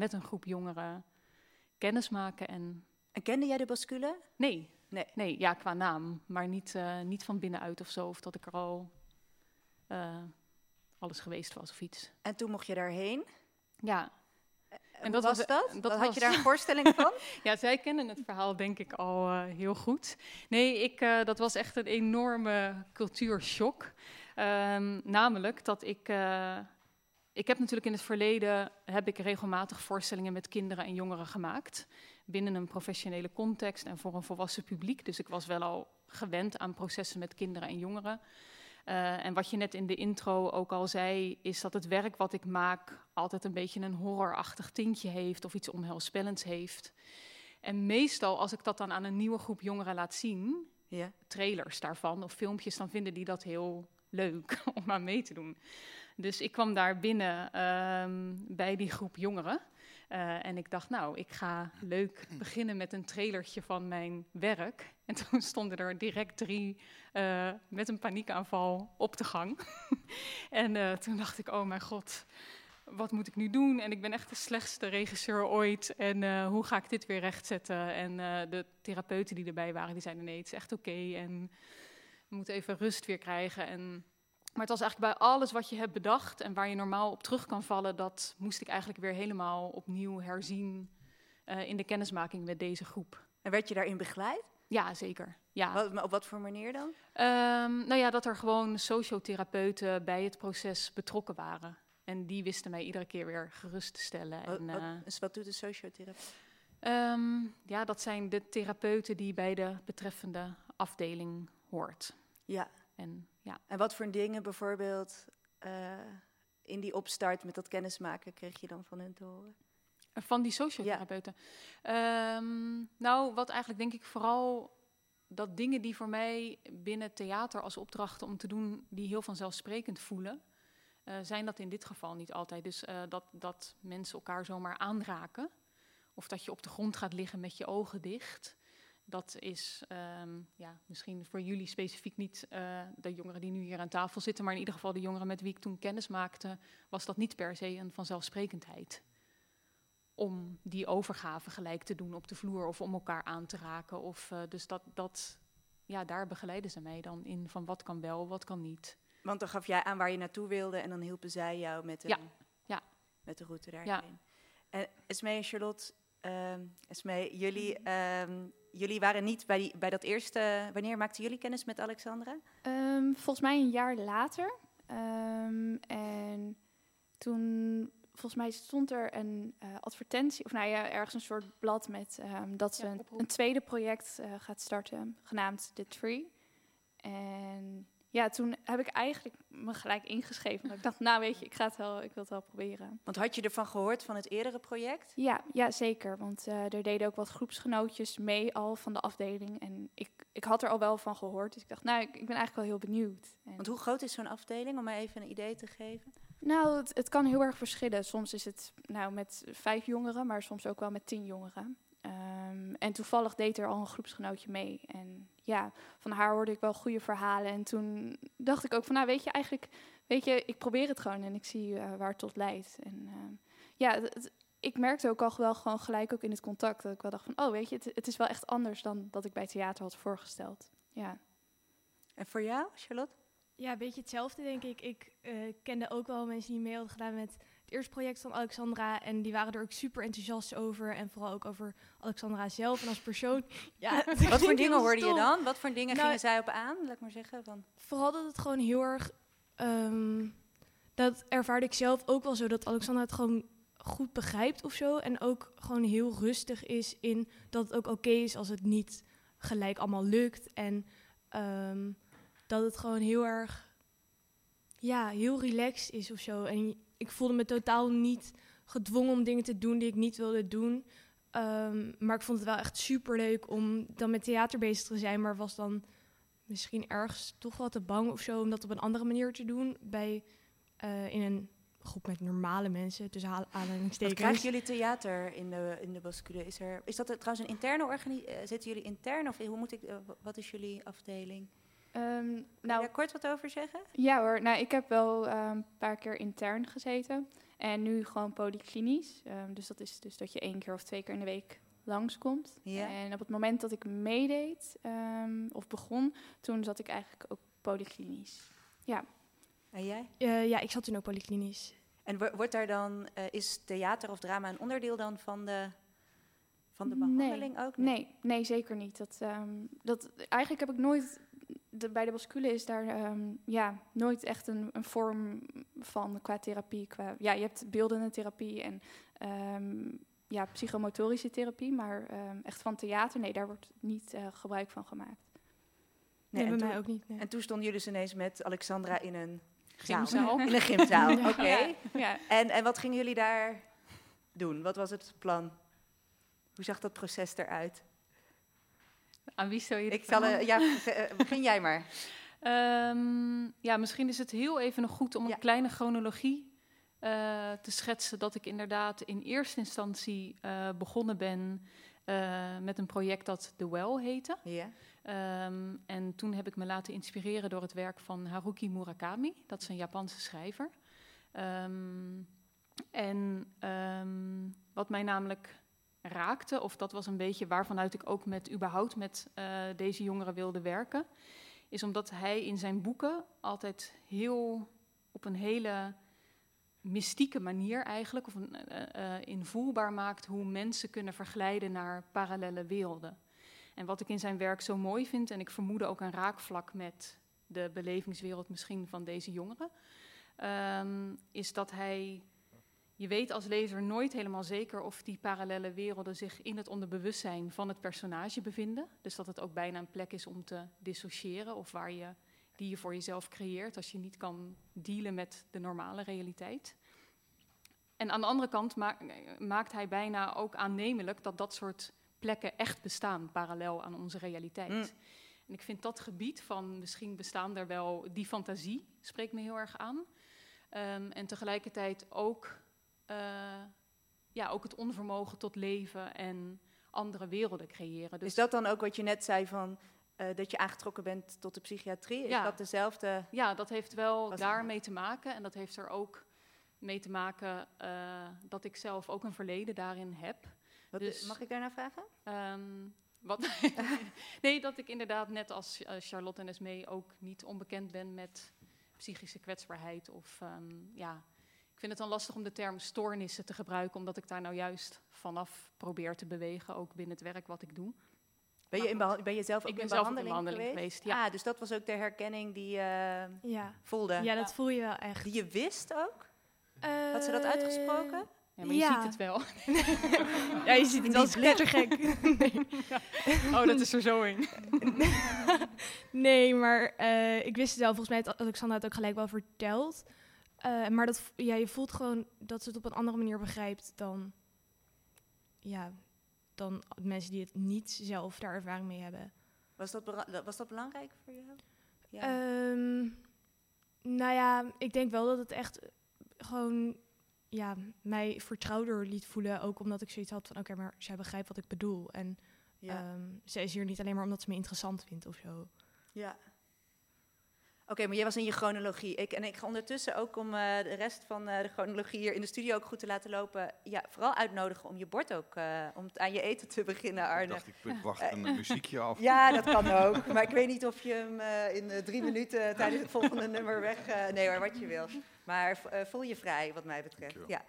met een groep jongeren kennis maken. En, En kende jij de Bascule? nee, Nee. nee, ja, qua naam, maar niet, eh, niet van binnenuit of zo. Of dat ik er al eh, alles geweest was of iets. En toen mocht je daarheen. Ja, En dat wat was was- dat? dat Had was- je daar een voorstelling van? Ja, zij kennen het verhaal denk ik al eh, heel goed. Nee, ik, eh, dat was echt een enorme cultuurshock. Ehm, namelijk dat ik... eh, ik heb natuurlijk in het verleden heb ik regelmatig voorstellingen met kinderen en jongeren gemaakt. Binnen een professionele context en voor een volwassen publiek. Dus ik was wel al gewend aan processen met kinderen en jongeren. Eh, en wat je net in de intro ook al zei, is dat het werk wat ik maak altijd een beetje een horrorachtig tintje heeft of iets onheilspellends heeft. En meestal als ik dat dan aan een nieuwe groep jongeren laat zien, Ja. trailers daarvan of filmpjes, dan vinden die dat heel leuk om aan mee te doen. Dus ik kwam daar binnen ehm, bij die groep jongeren. Eh, en ik dacht, nou, ik ga leuk beginnen met een trailertje van mijn werk. En toen stonden er direct drie eh, met een paniekaanval op de gang. en eh, toen dacht ik, oh mijn god, wat moet ik nu doen? En ik ben echt de slechtste regisseur ooit. En hoe ga ik dit weer rechtzetten? En de therapeuten die erbij waren, die zeiden, nee, het is echt oké. En we moeten even rust weer krijgen. En maar het was eigenlijk bij alles wat je hebt bedacht en waar je normaal op terug kan vallen, dat moest ik eigenlijk weer helemaal opnieuw herzien eh, in de kennismaking met deze groep. En werd je daarin begeleid? Ja, zeker. Ja. Wat, op wat voor manier dan? Ehm, nou ja, dat er gewoon sociotherapeuten bij het proces betrokken waren. En die wisten mij iedere keer weer gerust te stellen. Wat, En, wat, dus wat doet de sociotherapeut? ehm, ja, dat zijn de therapeuten die bij de betreffende afdeling hoort. Ja. En ja. En wat voor dingen bijvoorbeeld eh, in die opstart met dat kennismaken kreeg je dan van hen te horen? Van die sociotherapeuten. Ehm, nou, wat eigenlijk denk ik vooral dat dingen die voor mij binnen theater als opdrachten om te doen, die heel vanzelfsprekend voelen, eh, zijn dat in dit geval niet altijd. Dus eh, dat, dat mensen elkaar zomaar aanraken, of dat je op de grond gaat liggen met je ogen dicht. Dat is ehm, ja, misschien voor jullie specifiek niet eh, de jongeren die nu hier aan tafel zitten, maar in ieder geval de jongeren met wie ik toen kennis maakte, was dat niet per se een vanzelfsprekendheid om die overgave gelijk te doen op de vloer of om elkaar aan te raken. Of, eh, dus dat, dat, ja, daar begeleiden ze mij dan in van wat kan wel, wat kan niet. Want dan gaf jij aan waar je naartoe wilde en dan hielpen zij jou met, Ja, een, ja. met de route daarheen. En Esmee en Charlotte, Esmee, jullie, ehm, jullie waren niet bij, die, bij dat eerste... Wanneer maakten jullie kennis met Alexandra? Ehm, volgens mij een jaar later. Ehm, en toen, volgens mij stond er een eh, advertentie, of nou ja, ergens een soort blad met ehm, dat ze Ja, een, oproep. een tweede project eh, gaat starten, genaamd The Tree. En ja, toen heb ik eigenlijk me gelijk ingeschreven. Want ik dacht, nou weet je, ik, ga het wel, ik wil het wel proberen. Want had je ervan gehoord van het eerdere project? Ja, ja zeker. Want eh, er deden ook wat groepsgenootjes mee al van de afdeling. En ik, ik had er al wel van gehoord. Dus ik dacht, nou, ik, ik ben eigenlijk wel heel benieuwd. En Want hoe groot is zo'n afdeling, om mij even een idee te geven? Nou, het, het kan heel erg verschillen. Soms is het nou met vijf jongeren, maar soms ook wel met tien jongeren. Ehm, en toevallig deed er al een groepsgenootje mee. En ja, van haar hoorde ik wel goede verhalen. En toen dacht ik ook van, nou weet je, eigenlijk, weet je, ik probeer het gewoon en ik zie eh, waar het tot leidt. En ehm, ja, het- ik merkte ook al wel gewoon gelijk ook in het contact dat ik wel dacht van, oh weet je, het, het is wel echt anders dan dat ik bij theater had voorgesteld. Ja. En voor jou, Charlotte? Ja, een beetje hetzelfde denk ik. Ik eh, kende ook wel mensen die mee hadden gedaan met het eerste project van Alexandra. En die waren er ook super enthousiast over. En vooral ook over Alexandra zelf en als persoon. Ja, Wat voor dingen hoorde je dan? Wat voor dingen Nou, gingen zij op aan, laat ik maar zeggen? Van, Vooral dat het gewoon heel erg... ehm, dat ervaarde ik zelf ook wel zo. Dat Alexandra het gewoon goed begrijpt of zo. En ook gewoon heel rustig is in dat het ook oké is als het niet gelijk allemaal lukt. En ehm, dat het gewoon heel erg... Ja, heel relaxed is of zo. En ik voelde me totaal niet gedwongen om dingen te doen die ik niet wilde doen. Ehm, maar ik vond het wel echt super leuk om dan met theater bezig te zijn. Maar was dan misschien ergens toch wel te bang of zo om dat op een andere manier te doen. Bij, eh, in een groep met normale mensen, tussen haal- wat aanhalingstekens. krijgen jullie theater in de, in de Bascule? Is, er, is dat er trouwens een interne organisatie? zitten jullie intern of hoe moet ik, eh, wat is jullie afdeling? Ehm, je nou, daar kort wat over zeggen? Ja hoor, nou ik heb wel eh, een paar keer intern gezeten. En nu gewoon polyklinisch. Ehm, dus dat is dus dat je één keer of twee keer in de week langskomt. Ja. En op het moment dat ik meedeed ehm, of begon, toen zat ik eigenlijk ook polyklinisch. Ja. En jij? Eh, ja, ik zat toen ook polyklinisch. En wo- wordt daar dan, eh, is theater of drama een onderdeel dan van de, van de Nee. behandeling ook? Nee, nee, zeker niet. Dat, ehm, dat, eigenlijk heb ik nooit. De, bij de bascule is daar ehm, ja, nooit echt een, een vorm van qua therapie. Qua, ja, je hebt beeldende therapie en ehm, ja, psychomotorische therapie, maar ehm, echt van theater, nee, daar wordt niet eh, gebruik van gemaakt. Nee, Nee, en, bij toen, mij ook niet. nee. en toen stonden jullie dus ineens met Alexandra in een Gymzaal. zaal. In een gymzaal, Ja. oké. Ja, ja. En, en wat gingen jullie daar doen? Wat was het plan? Hoe zag dat proces eruit? Aan wie stel je Ik zal, eh, ja, eh, begin jij maar. Ehm, ja, misschien is het heel even nog goed om Ja. een kleine chronologie eh, te schetsen. Dat ik inderdaad in eerste instantie begonnen ben met een project dat The Well heette. Ja. Ehm, en toen heb ik me laten inspireren door het werk van Haruki Murakami. Dat is een Japanse schrijver. Ehm, en wat mij namelijk raakte, of dat was een beetje waarvanuit ik ook met überhaupt met eh, deze jongeren wilde werken, is omdat hij in zijn boeken altijd heel op een hele mystieke manier eigenlijk, of een, eh, eh, invoelbaar maakt hoe mensen kunnen verglijden naar parallele werelden. En wat ik in zijn werk zo mooi vind, en ik vermoed ook een raakvlak met de belevingswereld misschien van deze jongeren, ehm, is dat hij, je weet als lezer nooit helemaal zeker of die parallele werelden zich in het onderbewustzijn van het personage bevinden. Dus dat het ook bijna een plek is om te dissociëren of waar je die je voor jezelf creëert als je niet kan dealen met de normale realiteit. En aan de andere kant ma- maakt hij bijna ook aannemelijk dat dat soort plekken echt bestaan, parallel aan onze realiteit. Mm. En ik vind dat gebied van misschien bestaan er wel, die fantasie spreekt me heel erg aan. Ehm, en tegelijkertijd ook, eh, ja, ook het onvermogen tot leven en andere werelden creëren. Dus Is dat dan ook wat je net zei van eh, dat je aangetrokken bent tot de psychiatrie? Is Ja. dat dezelfde? Ja, dat heeft wel daarmee te maken. En dat heeft er ook mee te maken eh, dat ik zelf ook een verleden daarin heb. Wat, Dus- mag ik daarna vragen? Ehm, wat nee, dat ik inderdaad net als Charlotte en Esmee ook niet onbekend ben met psychische kwetsbaarheid. Of ehm, ja, ik vind het dan lastig om de term stoornissen te gebruiken, omdat ik daar nou juist vanaf probeer te bewegen, ook binnen het werk wat ik doe. Ben je, in ben je zelf ook Ik ben in zelf ook in behandeling, behandeling geweest? geweest, ja. Ah, dus dat was ook de herkenning die je Ja. voelde? ja, dat voel je wel echt. Die je wist ook? Had ze dat uitgesproken? Ja, maar je Ja. ziet het wel. Ja, je ziet het wel knettergek. nee. Oh, dat is er zo in. nee, maar eh, ik wist het wel. Volgens mij had Alexander het ook gelijk wel verteld. Eh, maar dat, ja, je voelt gewoon dat ze het op een andere manier begrijpt dan, ja, dan mensen die het niet zelf daar ervaring mee hebben. Was dat, was dat belangrijk voor jou? Ja. Ehm, nou ja, ik denk wel dat het echt eh, gewoon ja, mij vertrouwder liet voelen. Ook omdat ik zoiets had van, oké, maar zij begrijpt wat ik bedoel. En ja. ehm, zij is hier niet alleen maar omdat ze me interessant vindt of zo. Ja. Oké, maar jij was in je chronologie. Ik, en ik ga ondertussen ook om eh, de rest van eh, de chronologie hier in de studio ook goed te laten lopen. Ja, vooral uitnodigen om je bord ook, eh, om het aan je eten te beginnen, Ik Arne. dacht, ik ik wacht een muziekje af. Ja, dat kan ook. Maar ik weet niet of je hem in drie minuten tijdens het volgende nummer weg... nee hoor, wat je wil. Maar voel je vrij, wat mij betreft. Ja.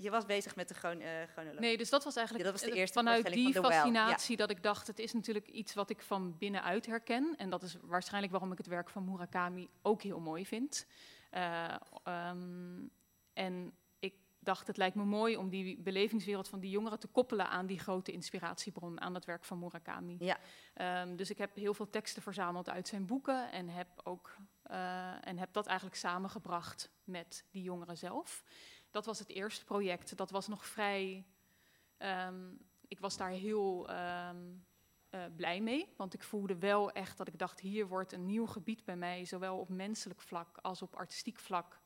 Je was bezig met de chron eh, chronologie. Nee, dus dat was eigenlijk Ja, dat was de eerste vanuit die van fascinatie dat ik dacht, het is natuurlijk iets wat ik van binnenuit herken. En dat is waarschijnlijk waarom ik het werk van Murakami ook heel mooi vind. Eh, ehm, en ik dacht, het lijkt me mooi om die belevingswereld van die jongeren te koppelen aan die grote inspiratiebron, aan het werk van Murakami. Ja. Ehm, dus ik heb heel veel teksten verzameld uit zijn boeken en heb, ook, eh, en heb dat eigenlijk samengebracht met die jongeren zelf. Dat was het eerste project. Dat was nog vrij. ehm, ik was daar heel ehm, eh, blij mee, want ik voelde wel echt dat ik dacht: hier wordt een nieuw gebied bij mij, zowel op menselijk vlak als op artistiek vlak,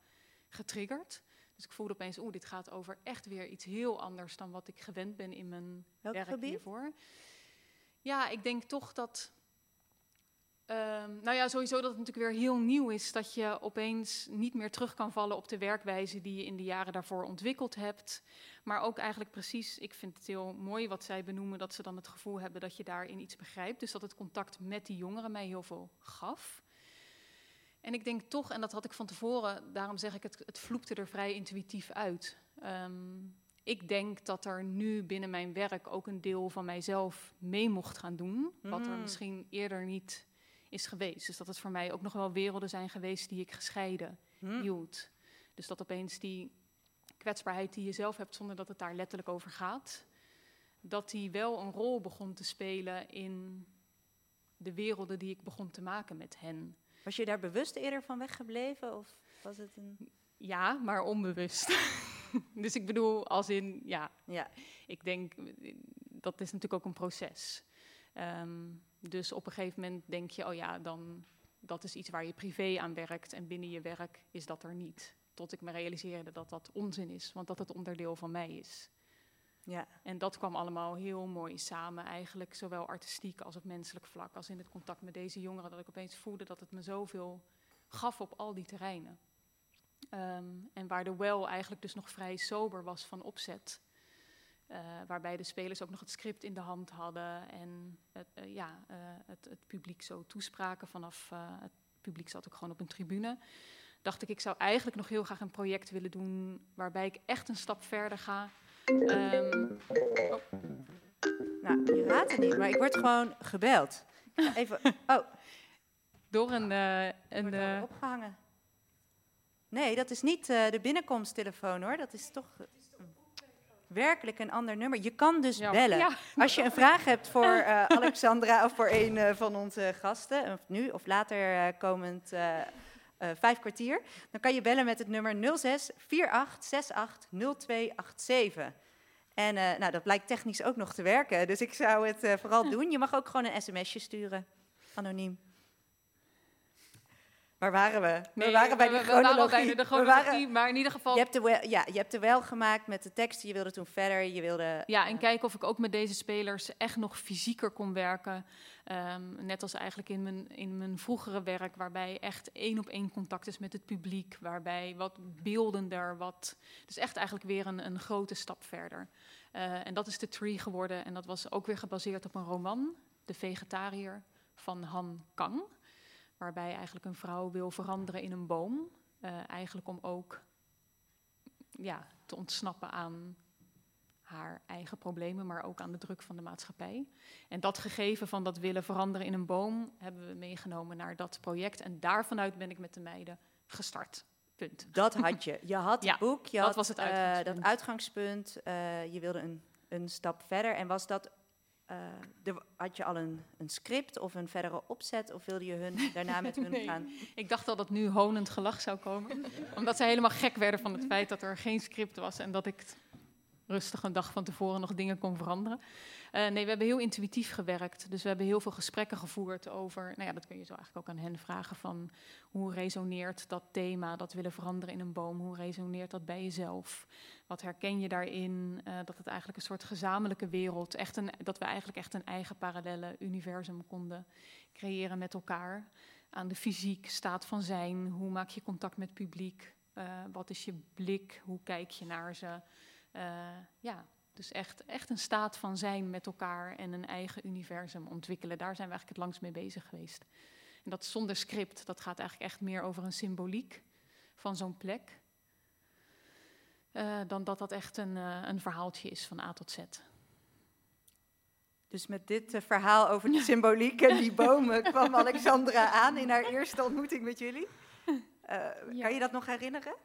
getriggerd. Dus ik voelde opeens: oeh, dit gaat over echt weer iets heel anders dan wat ik gewend ben in mijn Welk werk gebied? hiervoor. Ja, ik denk toch dat Ehm, nou ja, sowieso dat het natuurlijk weer heel nieuw is dat je opeens niet meer terug kan vallen op de werkwijze die je in de jaren daarvoor ontwikkeld hebt. Maar ook eigenlijk precies, ik vind het heel mooi wat zij benoemen, dat ze dan het gevoel hebben dat je daarin iets begrijpt. Dus dat het contact met die jongeren mij heel veel gaf. En ik denk toch, en dat had ik van tevoren, daarom zeg ik het, het vloekte er vrij intuïtief uit. Ehm, ik denk dat er nu binnen mijn werk ook een deel van mijzelf mee mocht gaan doen, wat er Mm. misschien eerder niet is geweest. Dus dat het voor mij ook nog wel werelden zijn geweest die ik gescheiden Hm. hield. Dus dat opeens die kwetsbaarheid die je zelf hebt, zonder dat het daar letterlijk over gaat, dat die wel een rol begon te spelen in de werelden die ik begon te maken met hen. Was je daar bewust eerder van weggebleven? Of was het een... Ja, maar onbewust. dus ik bedoel, als in, ja, Ja, ik denk, dat is natuurlijk ook een proces. Ehm, dus op een gegeven moment denk je, oh ja, dan, dat is iets waar je privé aan werkt en binnen je werk is dat er niet. Tot ik me realiseerde dat dat onzin is, want dat het onderdeel van mij is. ja. En dat kwam allemaal heel mooi samen, eigenlijk zowel artistiek als op menselijk vlak, als in het contact met deze jongeren, dat ik opeens voelde dat het me zoveel gaf op al die terreinen. Ehm, en waar de well eigenlijk dus nog vrij sober was van opzet. Eh, waarbij de spelers ook nog het script in de hand hadden en het, eh, ja, eh, het, het publiek zo toespraken vanaf het publiek zat ook gewoon op een tribune. Dacht ik, ik zou eigenlijk nog heel graag een project willen doen waarbij ik echt een stap verder ga. Ehm, Nou, je raadt het niet, maar ik word gewoon gebeld. Even, oh, door een, een eh, opgehangen. Nee, dat is niet de binnenkomsttelefoon hoor. Dat is toch werkelijk een ander nummer. Je kan dus ja, bellen. Ja, Als je een vraag hebt voor eh, Alexandra of voor een eh, van onze gasten, of nu of later eh, komend eh, eh, vijf kwartier, dan kan je bellen met het nummer 06 48 68 0287. En eh, nou, dat blijkt technisch ook nog te werken, dus ik zou het eh, vooral doen. Je mag ook gewoon een sms'je sturen, anoniem. Waar waren we? nee, we waren bij we, de we waren chronologie. bij de We chronologie, waren- maar in ieder geval je, hebt de wel, ja, je hebt er wel gemaakt met de teksten, je wilde toen verder, je wilde... Ja, en kijken of ik ook met deze spelers echt nog fysieker kon werken. Ehm, net als eigenlijk in mijn, in mijn vroegere werk, waarbij echt één op één contact is met het publiek. Waarbij wat beeldender, wat. Dus echt eigenlijk weer een, een grote stap verder. Eh, en dat is de Tree geworden. En dat was ook weer gebaseerd op een roman, De Vegetariër van Han Kang. Waarbij eigenlijk een vrouw wil veranderen in een boom. Eh, eigenlijk om ook ja, te ontsnappen aan haar eigen problemen, maar ook aan de druk van de maatschappij. En dat gegeven van dat willen veranderen in een boom hebben we meegenomen naar dat project. En daarvanuit ben ik met de meiden gestart. Punt. Dat had je. Je had Ja, het boek, je dat had was het eh, uitgangspunt. dat uitgangspunt. eh, je wilde een, een stap verder. En was dat, eh, had je al een, een script of een verdere opzet? Of wilde je hun daarna met hun Nee. gaan? Ik dacht al dat nu honend gelach zou komen. omdat zij helemaal gek werden van het feit dat er geen script was en dat ik t- rustig een dag van tevoren nog dingen kon veranderen. Eh, nee, we hebben heel intuïtief gewerkt. Dus we hebben heel veel gesprekken gevoerd over. Nou ja, dat kun je zo eigenlijk ook aan hen vragen: van hoe resoneert dat thema, dat willen veranderen in een boom? Hoe resoneert dat bij jezelf? Wat herken je daarin? Eh, dat het eigenlijk een soort gezamenlijke wereld, echt een, dat we eigenlijk echt een eigen parallele universum konden creëren met elkaar. Aan de fysiek, staat van zijn, hoe maak je contact met publiek? Eh, wat is je blik? Hoe kijk je naar ze? Eh, ja, dus echt, echt een staat van zijn met elkaar en een eigen universum ontwikkelen. Daar zijn we eigenlijk het langst mee bezig geweest. En dat zonder script, dat gaat eigenlijk echt meer over een symboliek van zo'n plek. eh, dan dat dat echt een, eh, een verhaaltje is van A tot Z. Dus met dit verhaal over de symboliek en die bomen kwam Alexandra aan in haar eerste ontmoeting met jullie. Ja. Kan je dat nog herinneren?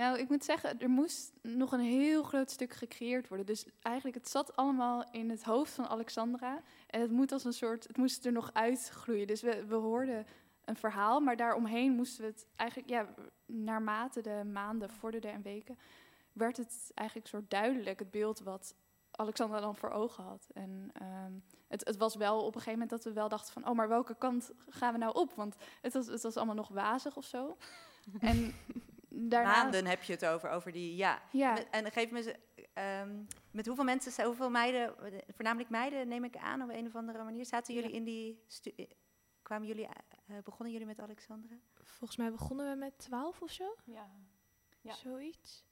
Nou, ik moet zeggen, er moest nog een heel groot stuk gecreëerd worden. Dus eigenlijk, het zat allemaal in het hoofd van Alexandra. En het moet als een soort, het moest er nog uitgroeien. Dus we, we hoorden een verhaal, maar daaromheen moesten we het eigenlijk, ja, naarmate de maanden vorderden en weken, werd het eigenlijk soort duidelijk, het beeld wat Alexandra dan voor ogen had. En ehm, het, het was wel op een gegeven moment dat we wel dachten van, oh, maar welke kant gaan we nou op? Want het was, het was allemaal nog wazig of zo. en daarna... Maanden heb je het over, over die, ja. Ja, Met- En geef me eens, ehm, met hoeveel mensen, hoeveel meiden, voornamelijk meiden neem ik aan op een of andere manier, zaten jullie Ja. in die stu- kwamen jullie, uh, begonnen jullie met Alexandra? Volgens mij begonnen we met twaalf of zo. Ja. ja. Zoiets.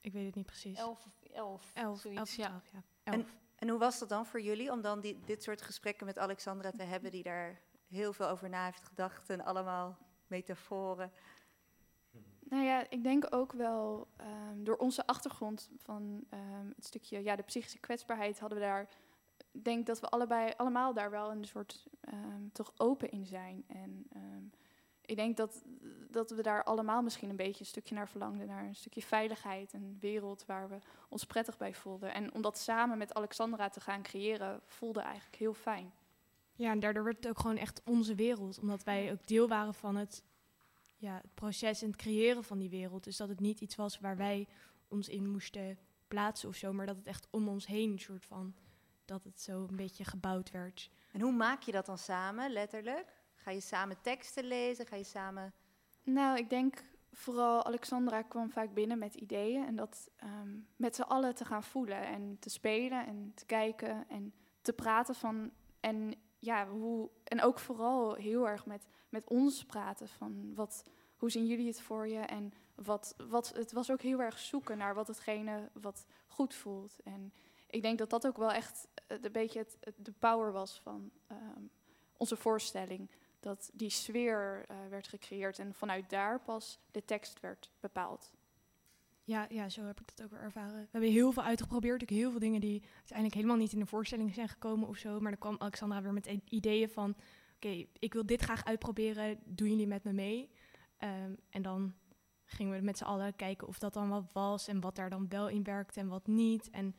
Ik weet het niet precies. Elf, elf, elf, zoiets, elf, ja. twaalf, ja. Elf. En, en hoe was dat dan voor jullie om dan die, dit soort gesprekken met Alexandra te hebben, die daar heel veel over na heeft gedacht en allemaal metaforen? Nou ja, ik denk ook wel um, door onze achtergrond van um, het stukje ja, de psychische kwetsbaarheid hadden we daar. Ik denk dat we allebei allemaal daar wel een soort um, toch open in zijn. En ik denk dat, dat we daar allemaal misschien een beetje een stukje naar verlangden. Naar een stukje veiligheid, een wereld waar we ons prettig bij voelden. En om dat samen met Alexandra te gaan creëren, voelde eigenlijk heel fijn. Ja, en daardoor werd het ook gewoon echt onze wereld. Omdat wij ook deel waren van het ja, het proces en het creëren van die wereld. Dus dat het niet iets was waar wij ons in moesten plaatsen of zo, maar dat het echt om ons heen soort van dat het zo een beetje gebouwd werd. En hoe maak je dat dan samen, letterlijk? Ga je samen teksten lezen? Ga je samen. Nou, ik denk vooral Alexandra kwam vaak binnen met ideeën en dat um, met z'n allen te gaan voelen en te spelen en te kijken en te praten van. En ja, hoe, en ook vooral heel erg met, met ons praten van wat, hoe zien jullie het voor je? En wat, wat, het was ook heel erg zoeken naar wat hetgene wat goed voelt. En ik denk dat dat ook wel echt een beetje het, de power was van um, onze voorstelling. Dat die sfeer uh, werd gecreëerd en vanuit daar pas de tekst werd bepaald. Ja, ja, zo heb ik dat ook weer ervaren. We hebben heel veel uitgeprobeerd. Ook heel veel dingen die uiteindelijk helemaal niet in de voorstelling zijn gekomen of zo. Maar dan kwam Alexandra weer met ideeën van... Oké, ik wil dit graag uitproberen. Doen jullie met me mee? Um, en dan gingen we met z'n allen kijken of dat dan wat was... en wat daar dan wel in werkte en wat niet. En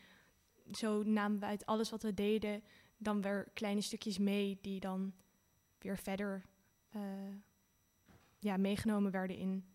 zo namen we uit alles wat we deden... dan weer kleine stukjes mee die dan weer verder uh, ja, meegenomen werden in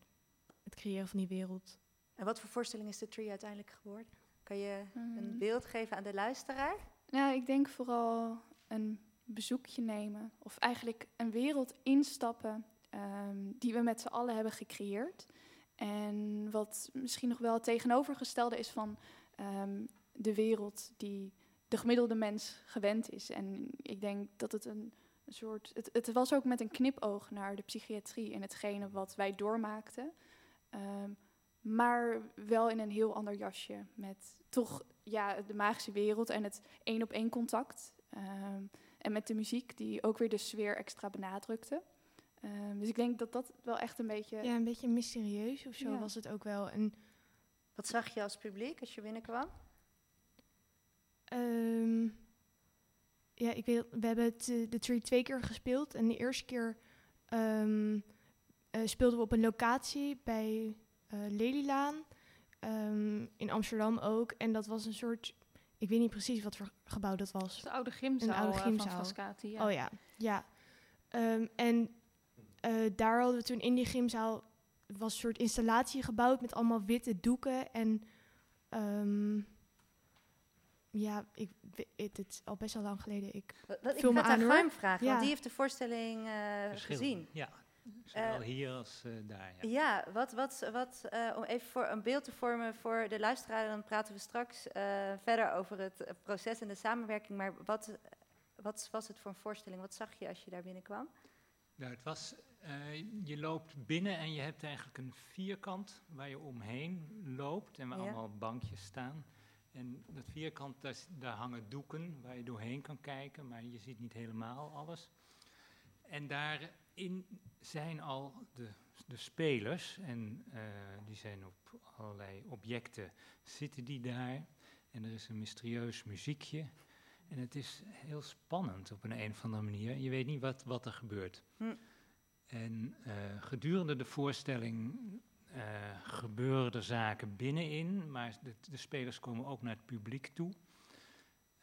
het creëren van die wereld. En wat voor voorstelling is de Tree uiteindelijk geworden? Kan je een beeld geven aan de luisteraar? Nou, ik denk vooral een bezoekje nemen. Of eigenlijk een wereld instappen um, die we met z'n allen hebben gecreëerd. En wat misschien nog wel het tegenovergestelde is van um, de wereld die de gemiddelde mens gewend is. En ik denk dat het een, soort. Het, het, was ook met een knipoog naar de psychiatrie en hetgene wat wij doormaakten. Um, maar wel in een heel ander jasje. Met toch ja, de magische wereld en het één op één contact. Um, en met de muziek die ook weer de sfeer extra benadrukte. Um, dus ik denk dat dat wel echt een beetje... Ja, een beetje mysterieus of zo ja. was het ook wel. En Wat zag je als publiek als je binnenkwam? Um, ja, ik weet, we hebben het, de Tree twee keer gespeeld. En de eerste keer uh, speelden we op een locatie bij Lelylaan. Um, in Amsterdam ook. En dat was een soort. Ik weet niet precies wat voor gebouw dat was. De oude gymzaal, een oude gymzaal. van Frascati. Ja. Oh ja, ja. Um, en uh, daar hadden we toen in die gymzaal was een soort installatie gebouwd met allemaal witte doeken en um, ja, ik, het, het is al best wel lang geleden. Ik, dat, ik me ga aan aan vragen, Ja. want die heeft de voorstelling uh, gezien. Ja, zowel hier als uh, daar. Ja. Ja, wat, wat, wat uh, om even voor een beeld te vormen voor de luisteraar, dan praten we straks verder over het proces en de samenwerking. Maar wat, wat was het voor een voorstelling? Wat zag je als je daar binnenkwam? Nou, het was, je loopt binnen en je hebt eigenlijk een vierkant waar je omheen loopt en waar Ja. allemaal bankjes staan. En dat vierkant, daar, daar hangen doeken waar je doorheen kan kijken, maar je ziet niet helemaal alles. En daarin zijn al de, de spelers, en eh, die zijn op allerlei objecten, zitten die daar. En er is een mysterieus muziekje. En het is heel spannend op een, een of andere manier. Je weet niet wat, wat er gebeurt. Hm. En eh, gedurende de voorstelling eh, gebeuren er zaken binnenin, maar de, de spelers komen ook naar het publiek toe.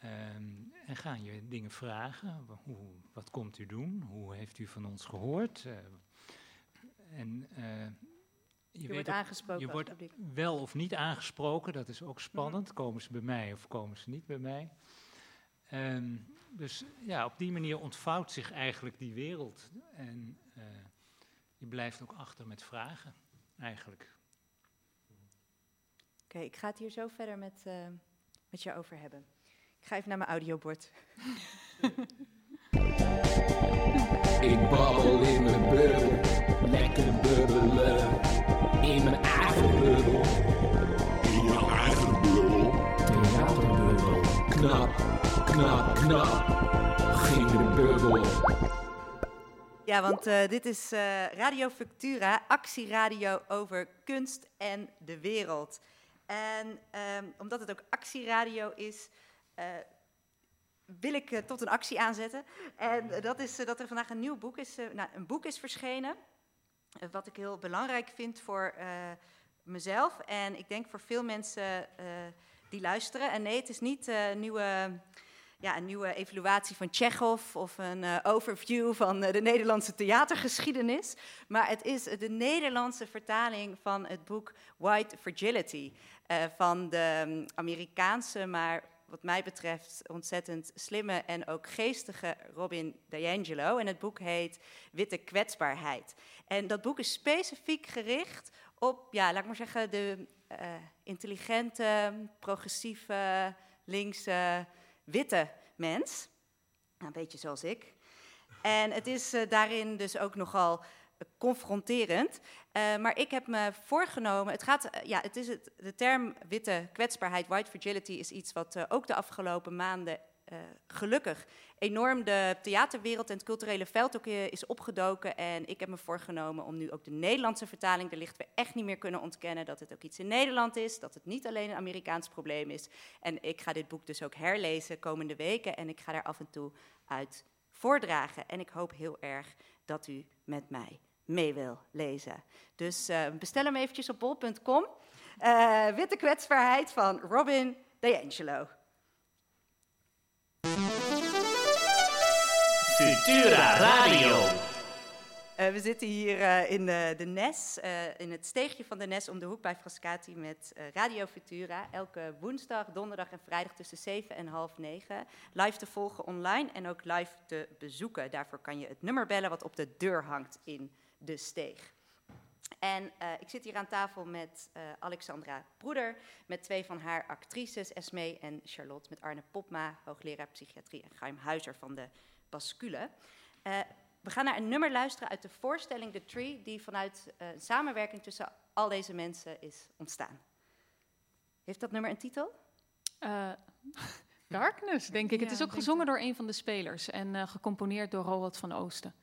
Ehm, en gaan je dingen vragen. Hoe, wat komt u doen? Hoe heeft u van ons gehoord? Eh, en eh, je, Je, weet wordt ook- aangesproken je wordt wel of niet aangesproken, dat is ook spannend. Komen ze bij mij of komen ze niet bij mij? Ehm, dus ja, op die manier ontvouwt zich eigenlijk die wereld. En eh, je blijft ook achter met vragen, eigenlijk. Oké, ik ga het hier zo verder met, met jou over hebben. Ik ga even naar mijn audiobord. Ik babbel in mijn bubbel, lekker bubbelen. In mijn eigen bubbel, in jouw eigen bubbel. Theaterbubbel, knap, knap, knap. Ging de bubbel. Ja, want uh, dit is uh, Radio Futura, actieradio over kunst en de wereld. En um, omdat het ook actieradio is, wil ik tot een actie aanzetten. En dat is dat er vandaag een nieuw boek is, nou, een boek is verschenen. wat ik heel belangrijk vind voor mezelf en ik denk voor veel mensen die luisteren. En nee, het is niet een nieuwe ja, een nieuwe evaluatie van Chekhov of een overview van de Nederlandse theatergeschiedenis. Maar het is de Nederlandse vertaling van het boek White Fragility van de um, Amerikaanse, maar wat mij betreft ontzettend slimme en ook geestige Robin DiAngelo. En het boek heet Witte kwetsbaarheid. En dat boek is specifiek gericht op, ja, laat ik maar zeggen, de intelligente, progressieve, linkse witte mens. Een beetje zoals ik. En het is uh, daarin dus ook nogal confronterend. Uh, maar ik heb me voorgenomen. Het gaat, ja, het is het, de term witte kwetsbaarheid, white fragility, is iets wat ook de afgelopen maanden gelukkig enorm de theaterwereld en het culturele veld ook is opgedoken. En ik heb me voorgenomen om nu ook de Nederlandse vertaling, daar lichten we echt niet meer kunnen ontkennen dat het ook iets in Nederland is, dat het niet alleen een Amerikaans probleem is. En ik ga dit boek dus ook herlezen komende weken en ik ga daar af en toe uit voordragen. En ik hoop heel erg dat u met mij mee wil lezen. Dus uh, bestel hem eventjes op bol.com. Witte kwetsbaarheid van Robin DeAngelo. Futura Radio. Uh, we zitten hier uh, in de, de Nes, uh, in het steegje van de Nes om de hoek bij Frascati met Radio Futura. Elke woensdag, donderdag en vrijdag tussen 7 en half 9. Live te volgen online en ook live te bezoeken. Daarvoor kan je het nummer bellen wat op de deur hangt in de steeg. En uh, ik zit hier aan tafel met uh, Alexandra Broeder, met twee van haar actrices, Esme en Charlotte, met Arne Popma, hoogleraar psychiatrie, en Gaim Huizer van de Bascule. Uh, we gaan naar een nummer luisteren uit de voorstelling The Tree, die vanuit een samenwerking tussen al deze mensen is ontstaan. Heeft dat nummer een titel? Darkness, denk ik. Ja, het is ook gezongen door een van de spelers en gecomponeerd door Roald van Oosten.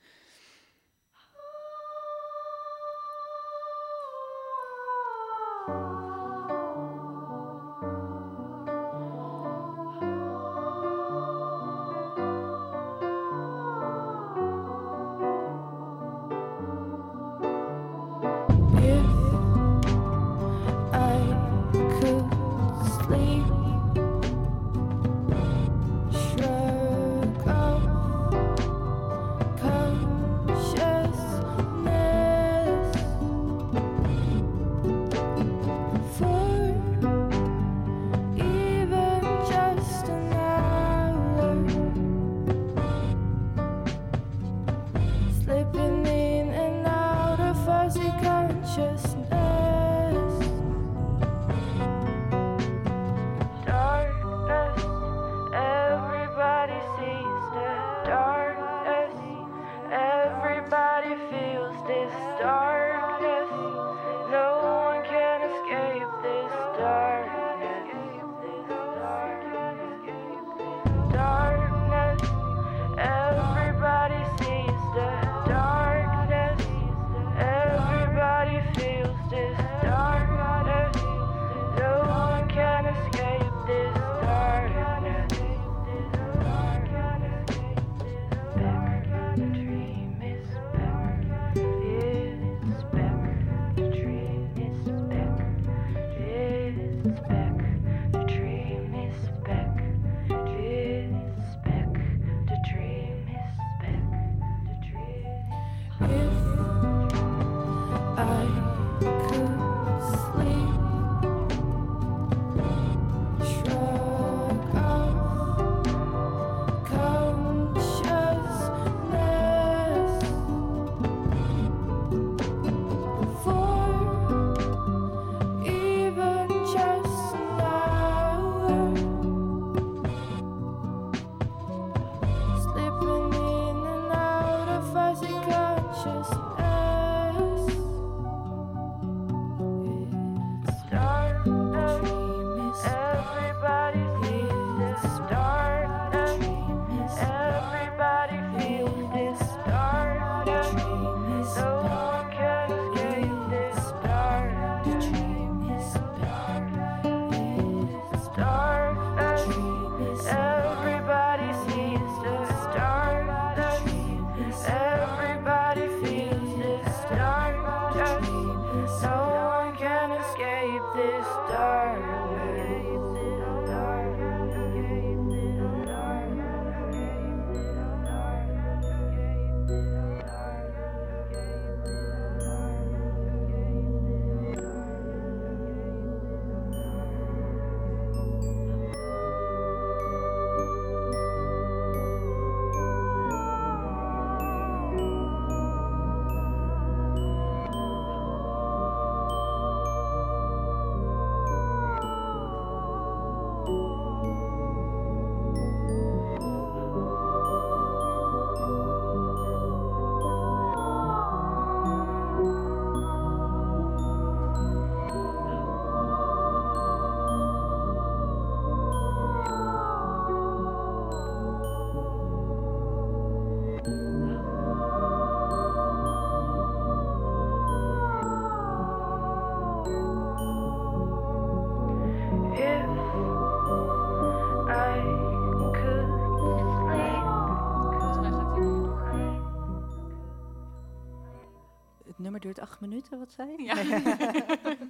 Minuten, wat zei je? Ja.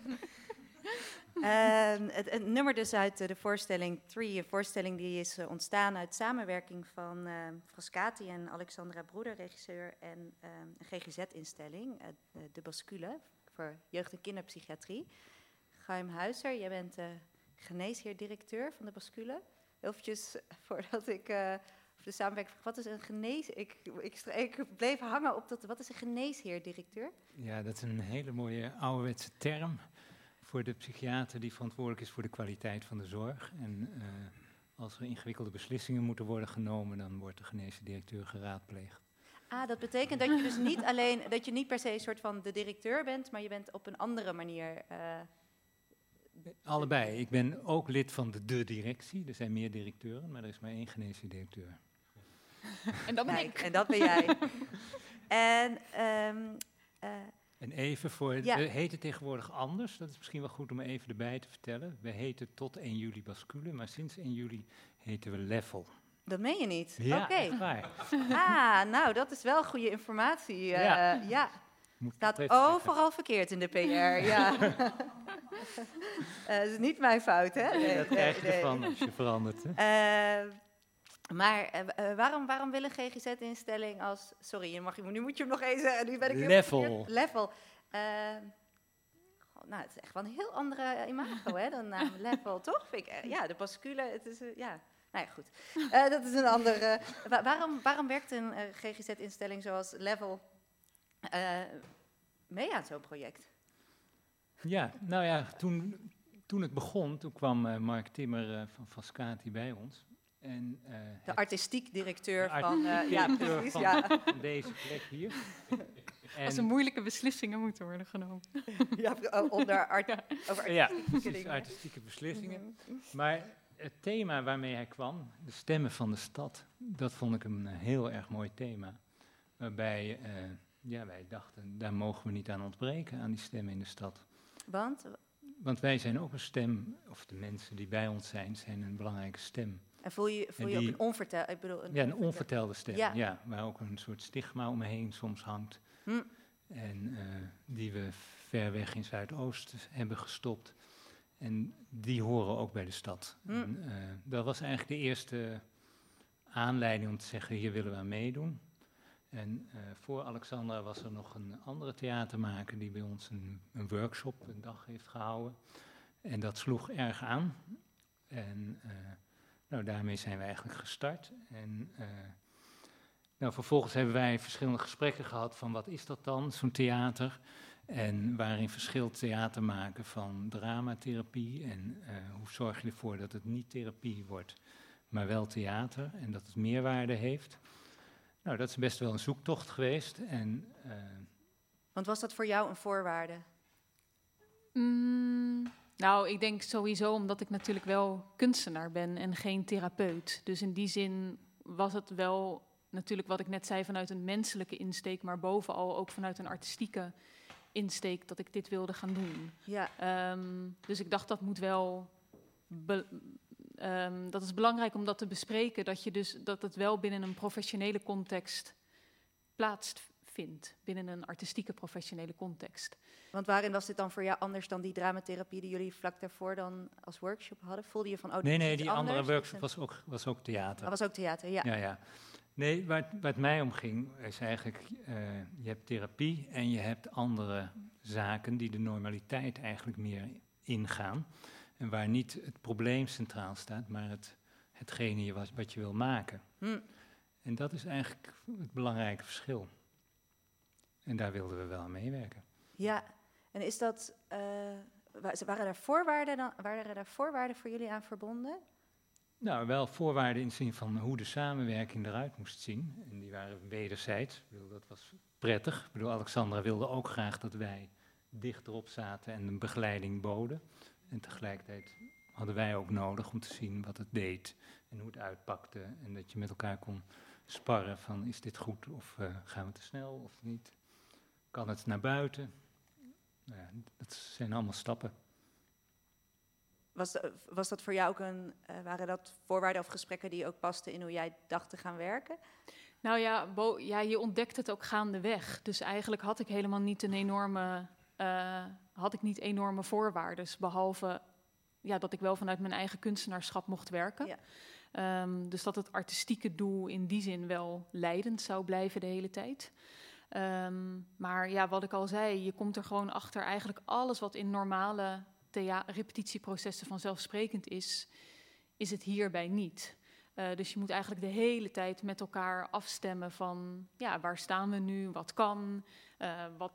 En het, het nummer dus uit de voorstelling Three, een voorstelling die is eh, ontstaan uit samenwerking van eh Frascati en Alexandra Broeder, regisseur, en eh, een GGZ-instelling, eh, de- Bascule, voor jeugd- en kinderpsychiatrie. Chaim Huizer, jij bent eh geneesheer-directeur van de Bascule. Eventjes voordat ik de samenwerking wat is een genees... Ik, ik, ik bleef hangen op dat, wat is een geneesheer-directeur? Ja, dat is een hele mooie ouderwetse term voor de psychiater die verantwoordelijk is voor de kwaliteit van de zorg. En eh, als er ingewikkelde beslissingen moeten worden genomen, dan wordt de geneesdirecteur geraadpleegd. Ah, dat betekent dat je dus niet alleen, dat je niet per se een soort van de directeur bent, maar je bent op een andere manier. eh, Allebei. Ik ben ook lid van de de directie. Er zijn meer directeuren, maar er is maar één geneesdirecteur. En dat ben kijk, ik. En dat ben jij. en ehm, eh, En even voor, Ja. we heten tegenwoordig anders, dat is misschien wel goed om even erbij te vertellen. We heten tot 1 juli Bascule, maar sinds 1 juli heten we Level. dat meen je niet. Ja, Oké. echt waar. Ah, nou, dat is wel goede informatie. eh, ja. Ja. Moet ik Staat dat zeggen. overal verkeerd in de PR. ja. Eh, dat is niet mijn fout, hè? Nee, Dat nee, krijg je nee. ervan als je verandert. Hè? Eh, maar eh, eh, waarom, waarom wil een GGZ-instelling als... Sorry, je mag, nu moet je hem nog eens zeggen. Nu ben ik Level. Level. Eh, goh, nou, het is echt wel een heel andere imago hè, dan Level, toch? Vind ik, eh, ja, de bascule, het is... eh, ja. Nou ja, goed. Eh, dat is een andere... wa- waarom, waarom werkt een eh, GGZ-instelling zoals Level eh, mee aan zo'n project? Ja, nou ja, toen, toen het begon, toen kwam eh, Mark Timmer eh, van Vascati bij ons. En, eh, De artistiek directeur de van... eh, artistiek ja, precies, van ja. deze plek hier. Als er En- moeilijke beslissingen moeten worden genomen. ja, oh, onder art, over ja, artistieke precies, dingen. artistieke beslissingen. Maar het thema waarmee hij kwam, de stemmen van de stad, dat vond ik een eh, heel erg mooi thema. Waarbij eh, ja, wij dachten, daar mogen we niet aan ontbreken, aan die stemmen in de stad. Want, Want wij zijn ook een stem, of de mensen die bij ons zijn, zijn een belangrijke stem. En voel je, voel je ook een onvertel... Ik bedoel, een Ja, een onvertel- onvertelde stem, Ja. ja. waar ook een soort stigma omheen soms hangt. Hm. En eh, die we ver weg in Zuidoost hebben gestopt. En die horen ook bij de stad. Hm. En, eh, dat was eigenlijk de eerste aanleiding om te zeggen, hier willen we aan meedoen. En eh, voor Alexandra was er nog een andere theatermaker die bij ons een, een workshop een dag heeft gehouden. En dat sloeg erg aan. En nou, daarmee zijn we eigenlijk gestart. En eh, nou, vervolgens hebben wij verschillende gesprekken gehad van wat is dat dan, zo'n theater? En waarin verschilt theater maken van dramatherapie en eh, hoe zorg je ervoor dat het niet therapie wordt, maar wel theater en dat het meerwaarde heeft. Nou, dat is best wel een zoektocht geweest. En eh, Want was dat voor jou een voorwaarde? Mm, nou, ik denk sowieso omdat ik natuurlijk wel kunstenaar ben en geen therapeut. Dus in die zin was het wel natuurlijk wat ik net zei vanuit een menselijke insteek, maar bovenal ook vanuit een artistieke insteek dat ik dit wilde gaan doen. Ja, Ehm, dus ik dacht dat moet wel. ehm, dat is belangrijk om dat te bespreken, dat, je dus, dat het wel binnen een professionele context plaatsvindt. Binnen een artistieke professionele context. Want waarin was dit dan voor jou anders dan die dramatherapie die jullie vlak daarvoor dan als workshop hadden? Voelde je van, oh, nee, nee, die andere workshop was ook, was ook theater. Dat was ook theater, ja. Ja, ja. Nee, waar, het- waar het mij om ging, is eigenlijk, eh, je hebt therapie en je hebt andere zaken die de normaliteit eigenlijk meer ingaan. En waar niet het probleem centraal staat, maar het, hetgene je was, wat je wil maken. Hm. En dat is eigenlijk het belangrijke verschil. En daar wilden we wel aan meewerken. Ja, en is dat, eh, wa- waren, daar voorwaarden dan, waren daar voorwaarden voor jullie aan verbonden? Nou, wel voorwaarden in de zin van hoe de samenwerking eruit moest zien. En die waren wederzijds. Dat was prettig. Ik bedoel, Alexandra wilde ook graag dat wij dichterop zaten en een begeleiding boden. En tegelijkertijd hadden wij ook nodig om te zien wat het deed en hoe het uitpakte. En dat je met elkaar kon sparren van is dit goed of eh, gaan we te snel of niet. Kan het naar buiten? Nou ja, dat zijn allemaal stappen. Was, da- was dat voor jou ook een, eh, waren dat voorwaarden of gesprekken die ook pasten in hoe jij dacht te gaan werken? Nou ja, bo- ja, je ontdekt het ook gaandeweg. Dus eigenlijk had ik helemaal niet een enorme, eh, had ik niet enorme voorwaarden. Behalve ja, dat ik wel vanuit mijn eigen kunstenaarschap mocht werken. Ja. Ehm, dus dat het artistieke doel in die zin wel leidend zou blijven de hele tijd. Ehm, maar ja, wat ik al zei, je komt er gewoon achter eigenlijk alles wat in normale repetitieprocessen vanzelfsprekend is, is het hierbij niet. Eh, dus je moet eigenlijk de hele tijd met elkaar afstemmen van ja, waar staan we nu, wat kan, eh, wat,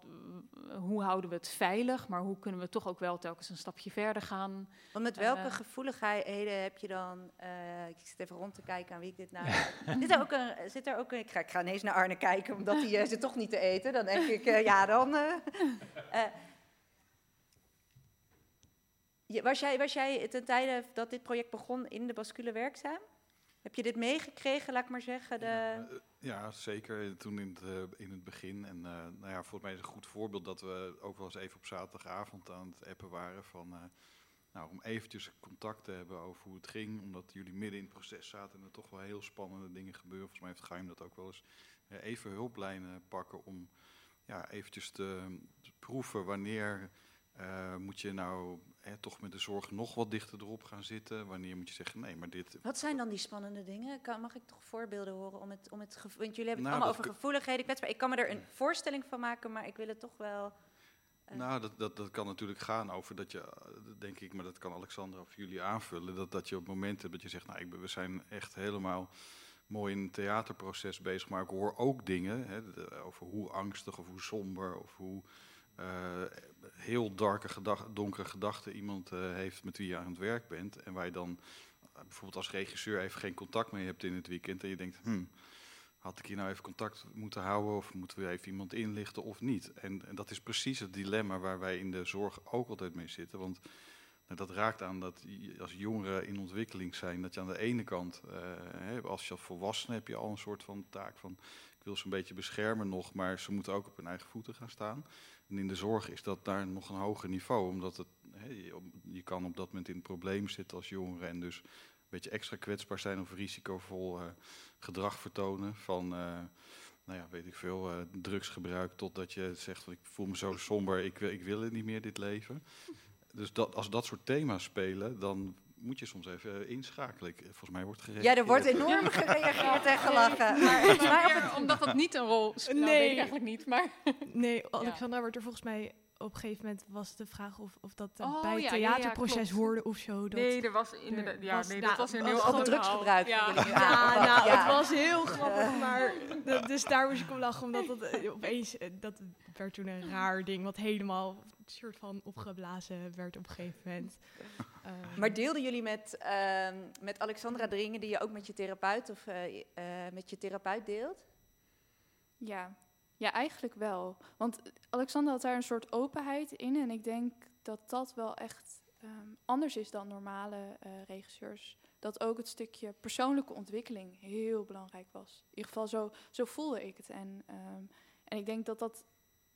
hoe houden we het veilig, maar hoe kunnen we toch ook wel telkens een stapje verder gaan. Want met welke Eh. gevoeligheden heb je dan... eh, ik zit even rond te kijken aan wie ik dit nou... zit, er ook een, zit er ook een... Ik ga, ik ga ineens naar Arne kijken, omdat hij eh, zit toch niet te eten. Dan denk ik, eh, ja dan... eh, eh. Was, jij, was jij ten tijde dat dit project begon in de bascule werkzaam? Heb je dit meegekregen, laat ik maar zeggen? De... Ja, eh, zeker. Toen in het, eh, in het begin. En eh, nou ja, volgens mij is een goed voorbeeld dat we ook wel eens even op zaterdagavond aan het appen waren. Van, nou, om eventjes contact te hebben over hoe het ging. Omdat jullie midden in het proces zaten en er toch wel heel spannende dingen gebeuren. Volgens mij heeft Geheim dat ook wel eens. even hulplijnen pakken om ja, eventjes te, te proeven wanneer moet je nou hè, toch met de zorg nog wat dichter erop gaan zitten. Wanneer moet je zeggen, nee, maar dit Wat zijn dan die spannende dingen? Kan, mag ik toch voorbeelden horen om het, om het gevo- Want jullie hebben het Nou, allemaal over gevoeligheden, kwetsbaar. Ik kan me er een voorstelling van maken, maar ik wil het toch wel... Eh. Nou, dat, dat, dat kan natuurlijk gaan over dat je, eh, denk ik, maar dat kan Alexandra of jullie aanvullen. Dat, dat je op momenten dat je zegt, nou, ik, we zijn echt helemaal mooi in het theaterproces bezig. Maar ik hoor ook dingen hè, over hoe angstig of hoe somber of hoe heel darke gedag, donkere gedachten iemand eh, heeft met wie je aan het werk bent. En waar je dan eh, bijvoorbeeld als regisseur even geen contact mee hebt in het weekend. En je denkt, hmm, had ik hier nou even contact moeten houden of moeten we even iemand inlichten of niet? En, en dat is precies het dilemma waar wij in de zorg ook altijd mee zitten. Want nou, dat raakt aan dat als jongeren in ontwikkeling zijn, dat je aan de ene kant, eh, als je als volwassene heb je al een soort van taak van, ik wil ze een beetje beschermen nog, maar ze moeten ook op hun eigen voeten gaan staan. En in de zorg is dat daar nog een hoger niveau, omdat het, je, kan op dat moment in het probleem zitten als jongere en dus een beetje extra kwetsbaar zijn of risicovol eh, gedrag vertonen van, eh, nou ja, weet ik veel, eh, drugsgebruik, totdat je zegt ik voel me zo somber, ik, ik wil het niet meer, dit leven. Dus dat, als dat soort thema's spelen, dan moet je soms even eh, inschakelen. Ik- Volgens mij wordt gereageerd. Ja, er wordt enorm gereageerd en gelachen. Maar volgens mij op het Maar omdat dat niet een rol speelt, nou, Nee. weet ik eigenlijk niet. Maar Nee, Alexandra werd er volgens mij op een gegeven moment was de vraag of, of dat Oh, bij het ja, ja, ja, theaterproces klopt. hoorde of zo. Dat, nee, er was inderdaad. Ja, was- nee, nou, dat was een heel ander drugsgebruik Ja. Ja, nou, Ja. het was heel grappig, maar dus daar moest ik om lachen, omdat dat eh, opeens, eh, dat werd toen een raar ding, wat helemaal een soort van opgeblazen werd op een gegeven moment. Ehm, Maar deelden jullie met, ehm, met Alexandra dingen die je ook met je therapeut of eh, eh, met je therapeut deelt? Ja. Ja, eigenlijk wel. Want Alexander had daar een soort openheid in. En ik denk dat dat wel echt ehm, anders is dan normale eh, regisseurs. Dat ook het stukje persoonlijke ontwikkeling heel belangrijk was. In ieder geval zo, zo voelde ik het. En, ehm, en ik denk dat dat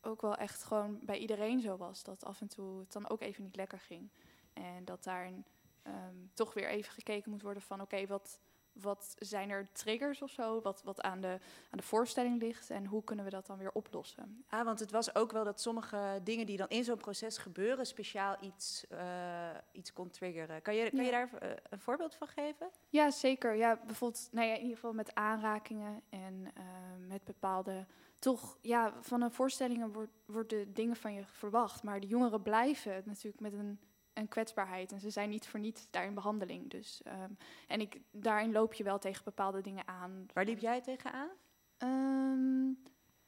ook wel echt gewoon bij iedereen zo was. Dat af en toe het dan ook even niet lekker ging. En dat daarin ehm, toch weer even gekeken moet worden van... oké, wat, wat zijn er triggers of zo? Wat, wat aan, de, aan de voorstelling ligt? En hoe kunnen we dat dan weer oplossen? Ah, want het was ook wel dat sommige dingen die dan in zo'n proces gebeuren, speciaal iets, eh, iets kon triggeren. Kan je, kan je daar eh, een voorbeeld van geven? Ja, zeker. Ja, bijvoorbeeld, nou ja, in ieder geval met aanrakingen en eh, met bepaalde. Toch, ja, van een voorstellingen wordt, worden dingen van je verwacht. Maar de jongeren blijven natuurlijk met een, een kwetsbaarheid. En ze zijn niet voor niets daar in behandeling. Dus, ehm, en ik, daarin loop je wel tegen bepaalde dingen aan. Waar liep jij tegenaan? Ehm,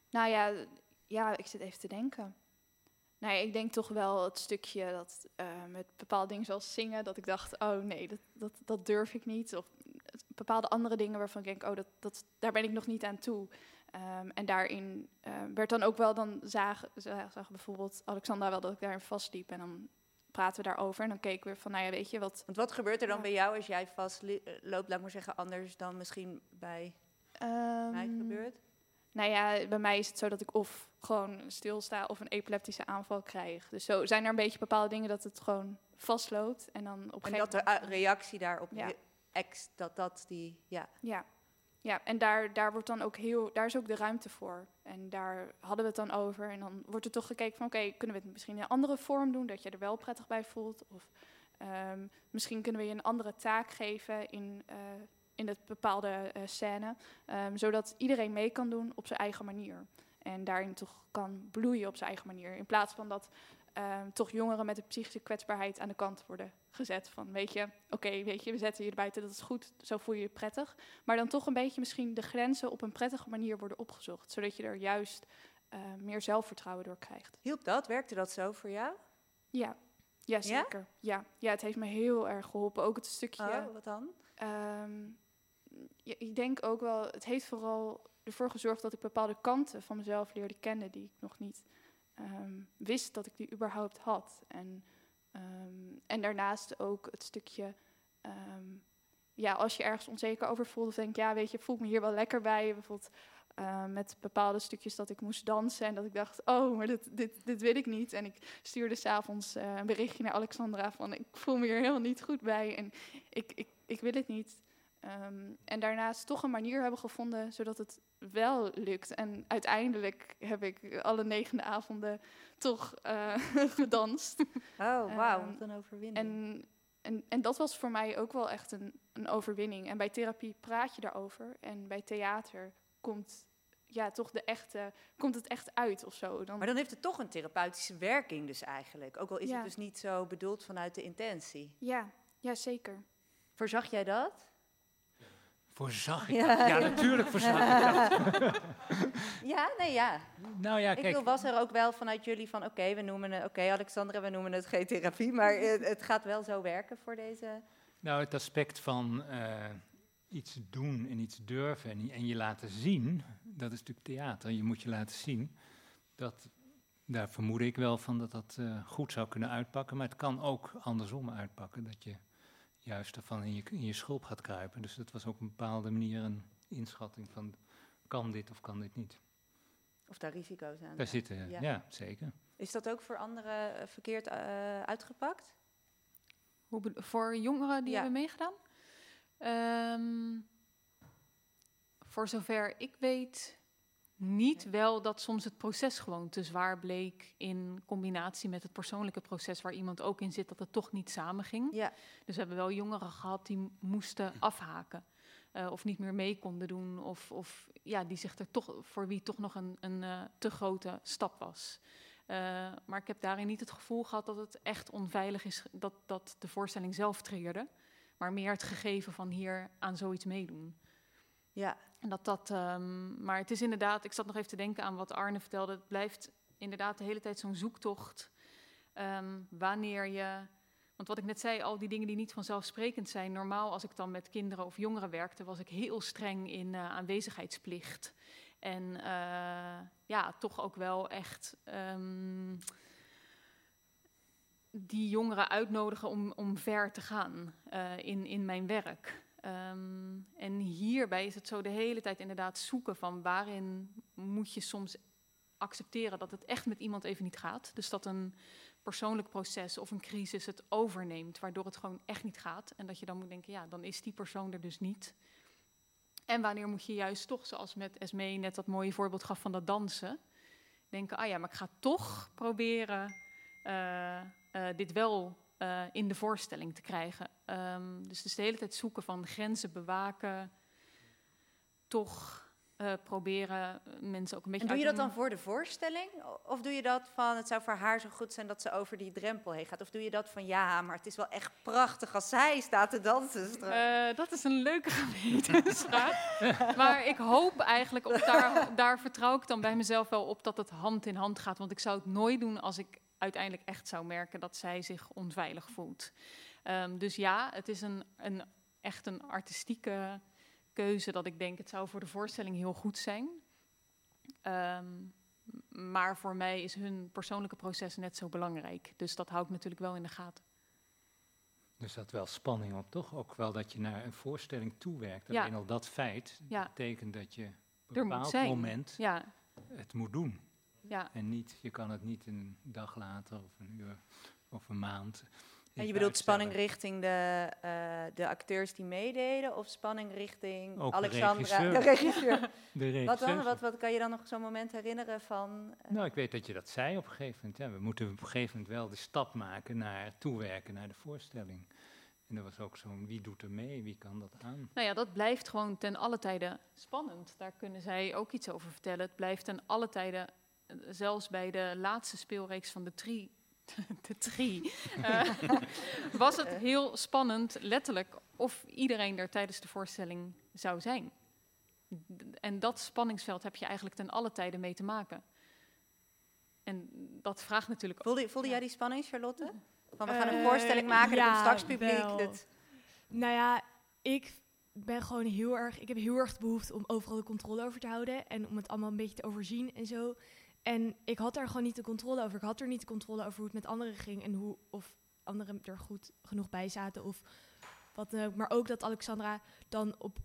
nou ja, ja, ik zit even te denken. Nou ja, ik denk toch wel het stukje dat eh, met bepaalde dingen zoals zingen, dat ik dacht, oh nee, dat, dat, dat durf ik niet. Of bepaalde andere dingen waarvan ik denk, oh, dat, dat, daar ben ik nog niet aan toe. Ehm, en daarin werd dan ook wel, dan zagen zag, zag bijvoorbeeld Alexandra wel dat ik daarin vastliep. En dan praten we daarover en dan keken we van, nou ja, weet je wat... Want wat gebeurt er dan Ja. bij jou als jij vast eh, loopt, laat maar zeggen, anders dan misschien bij mij ehm, gebeurt? Nou ja, bij mij is het zo dat ik of gewoon stilsta of een epileptische aanval krijg. Dus zo zijn er een beetje bepaalde dingen dat het gewoon vastloopt. En dan op een En dat de uh, reactie daarop, Ja. ex, dat dat die, ja. Ja, ja, en daar, daar, wordt dan ook heel, daar is ook de ruimte voor. En daar hadden we het dan over. En dan wordt er toch gekeken van, oké, kunnen we het misschien in een andere vorm doen, dat je er wel prettig bij voelt? Of ehm, misschien kunnen we je een andere taak geven in, eh, in het bepaalde eh, scène, ehm, zodat iedereen mee kan doen op zijn eigen manier. En daarin toch kan bloeien op zijn eigen manier. In plaats van dat ehm, toch jongeren met een psychische kwetsbaarheid aan de kant worden gezet. Van weet je, oké, weet je, we zetten je buiten, dat is goed, zo voel je je prettig. Maar dan toch een beetje misschien de grenzen op een prettige manier worden opgezocht. Zodat je er juist eh, meer zelfvertrouwen door krijgt. Hielp dat? Werkte dat zo voor jou? Ja, ja zeker. Ja? ja, het heeft me heel erg geholpen. Ook het stukje... Oh, wat dan? Ehm, ja, ik denk ook wel, het heeft vooral ervoor gezorgd dat ik bepaalde kanten van mezelf leerde kennen die ik nog niet ehm, wist dat ik die überhaupt had. En, ehm, en daarnaast ook het stukje, ehm, ja, als je ergens onzeker over voelt, of denk ja, weet je, voel ik me hier wel lekker bij. Bijvoorbeeld met bepaalde stukjes dat ik moest dansen en dat ik dacht, oh, maar dit, dit, dit wil ik niet. En ik stuurde s'avonds uh, een berichtje naar Alexandra van, ik voel me hier helemaal niet goed bij en ik, ik, ik wil het niet. Um, en daarnaast toch een manier hebben gevonden zodat het wel lukt. En uiteindelijk heb ik alle negende avonden toch uh, gedanst. Oh, wauw, um, een overwinning. En, en, en dat was voor mij ook wel echt een, een overwinning. En bij therapie praat je daarover. En bij theater komt ja, toch de echte, komt het echt uit of zo. Dan... Maar dan heeft het toch een therapeutische werking dus eigenlijk. Ook al is ja. het dus niet zo bedoeld vanuit de intentie. Ja, ja zeker. Voorzag jij dat? Voorzag ik ja. ja, natuurlijk voorzag ik dat. ja, nee, ja. Nou ja, kijk. Ik bedoel, was er ook wel vanuit jullie van, oké, okay, we noemen het, oké, okay, Alexandra, we noemen het geen therapie, maar het, het, gaat wel zo werken voor deze... Nou, het aspect van uh, iets doen en iets durven en, en, je laten zien, dat is natuurlijk theater. Je moet je laten zien. Dat, daar vermoed ik wel van dat dat uh, goed zou kunnen uitpakken, maar het kan ook andersom uitpakken, dat je juist ervan in je, in je schulp gaat kruipen. Dus dat was ook op een bepaalde manier een inschatting van kan dit of kan dit niet. Of daar risico's aan Daar zitten, ja. ja. zeker. Is dat ook voor anderen verkeerd uh, uitgepakt? Hoe voor jongeren die ja. hebben meegedaan? Um, voor zover ik weet niet wel dat soms het proces gewoon te zwaar bleek in combinatie met het persoonlijke proces waar iemand ook in zit, dat het toch niet samenging. Ja. Dus we hebben wel jongeren gehad die moesten afhaken. Uh, of niet meer mee konden doen. Of, of ja, die zich er toch, voor wie toch nog een, een uh, te grote stap was. Uh, maar ik heb daarin niet het gevoel gehad dat het echt onveilig is dat, dat de voorstelling zelf triggerde. Maar meer het gegeven van hier aan zoiets meedoen. Ja. En dat dat, um, maar het is inderdaad, ik zat nog even te denken aan wat Arne vertelde. Het blijft inderdaad de hele tijd zo'n zoektocht. Um, wanneer je, want wat ik net zei, al die dingen die niet vanzelfsprekend zijn. Normaal, als ik dan met kinderen of jongeren werkte, was ik heel streng in uh, aanwezigheidsplicht. En uh, ja, toch ook wel echt um, die jongeren uitnodigen om, om ver te gaan uh, in, in mijn werk. Um, en hierbij is het zo de hele tijd inderdaad zoeken van waarin moet je soms accepteren dat het echt met iemand even niet gaat. Dus dat een persoonlijk proces of een crisis het overneemt, waardoor het gewoon echt niet gaat. En dat je dan moet denken, ja, dan is die persoon er dus niet. En wanneer moet je juist toch, zoals met Esme net dat mooie voorbeeld gaf van dat dansen, denken, ah ja, maar ik ga toch proberen uh, uh, dit wel uh, in de voorstelling te krijgen. Um, dus, dus de hele tijd zoeken van grenzen bewaken, toch uh, proberen mensen ook een beetje. En doe je dat dan voor de voorstelling? Of doe je dat van het zou voor haar zo goed zijn dat ze over die drempel heen gaat? Of doe je dat van ja, maar het is wel echt prachtig als zij staat te dansen? Uh, dat is een leuke gewetensvraag. maar ik hoop eigenlijk, of daar, daar vertrouw ik dan bij mezelf wel op dat het hand in hand gaat. Want ik zou het nooit doen als ik uiteindelijk echt zou merken dat zij zich onveilig voelt. Um, dus ja, het is een, een, echt een artistieke keuze dat ik denk het zou voor de voorstelling heel goed zijn. Um, maar voor mij is hun persoonlijke proces net zo belangrijk. Dus dat hou ik natuurlijk wel in de gaten. Dus dat wel spanning op, toch? Ook wel dat je naar een voorstelling toewerkt. Alleen ja. al dat feit ja. betekent dat je op een bepaald moment ja. het moet doen. Ja. En niet, je kan het niet een dag later of een uur of een maand. En je bedoelt spanning richting de, eh, de acteurs die meededen of spanning richting Ook de Alexandra, regisseur. de regisseur? De wat dan? regisseurs. Wat, wat kan je dan nog zo'n moment herinneren van... eh, Nou, ik weet dat je dat zei op een gegeven moment. Ja, we moeten op een gegeven moment wel de stap maken naar toewerken naar de voorstelling. En er was ook zo'n wie doet er mee, wie kan dat aan? Nou ja, dat blijft gewoon ten alle tijde spannend. Daar kunnen zij ook iets over vertellen. Het blijft ten alle tijde, eh, zelfs bij de laatste speelreeks van de Tri, de tri eh, was het heel spannend, letterlijk, of iedereen er tijdens de voorstelling zou zijn. En dat spanningsveld heb je eigenlijk ten alle tijde mee te maken. En dat vraagt natuurlijk ook. voelde, voelde Ja. jij die spanning, Charlotte? Van we gaan een Eh, voorstelling maken, er ja, komt straks publiek. dit- Nou ja, ik ben gewoon heel erg. Ik heb heel erg de behoefte om overal de controle over te houden. En om het allemaal een beetje te overzien en zo. En ik had daar gewoon niet de controle over. Ik had er niet de controle over hoe het met anderen ging. En hoe of anderen er goed genoeg bij zaten. Of wat dan ook. Maar ook dat Alexandra dan op.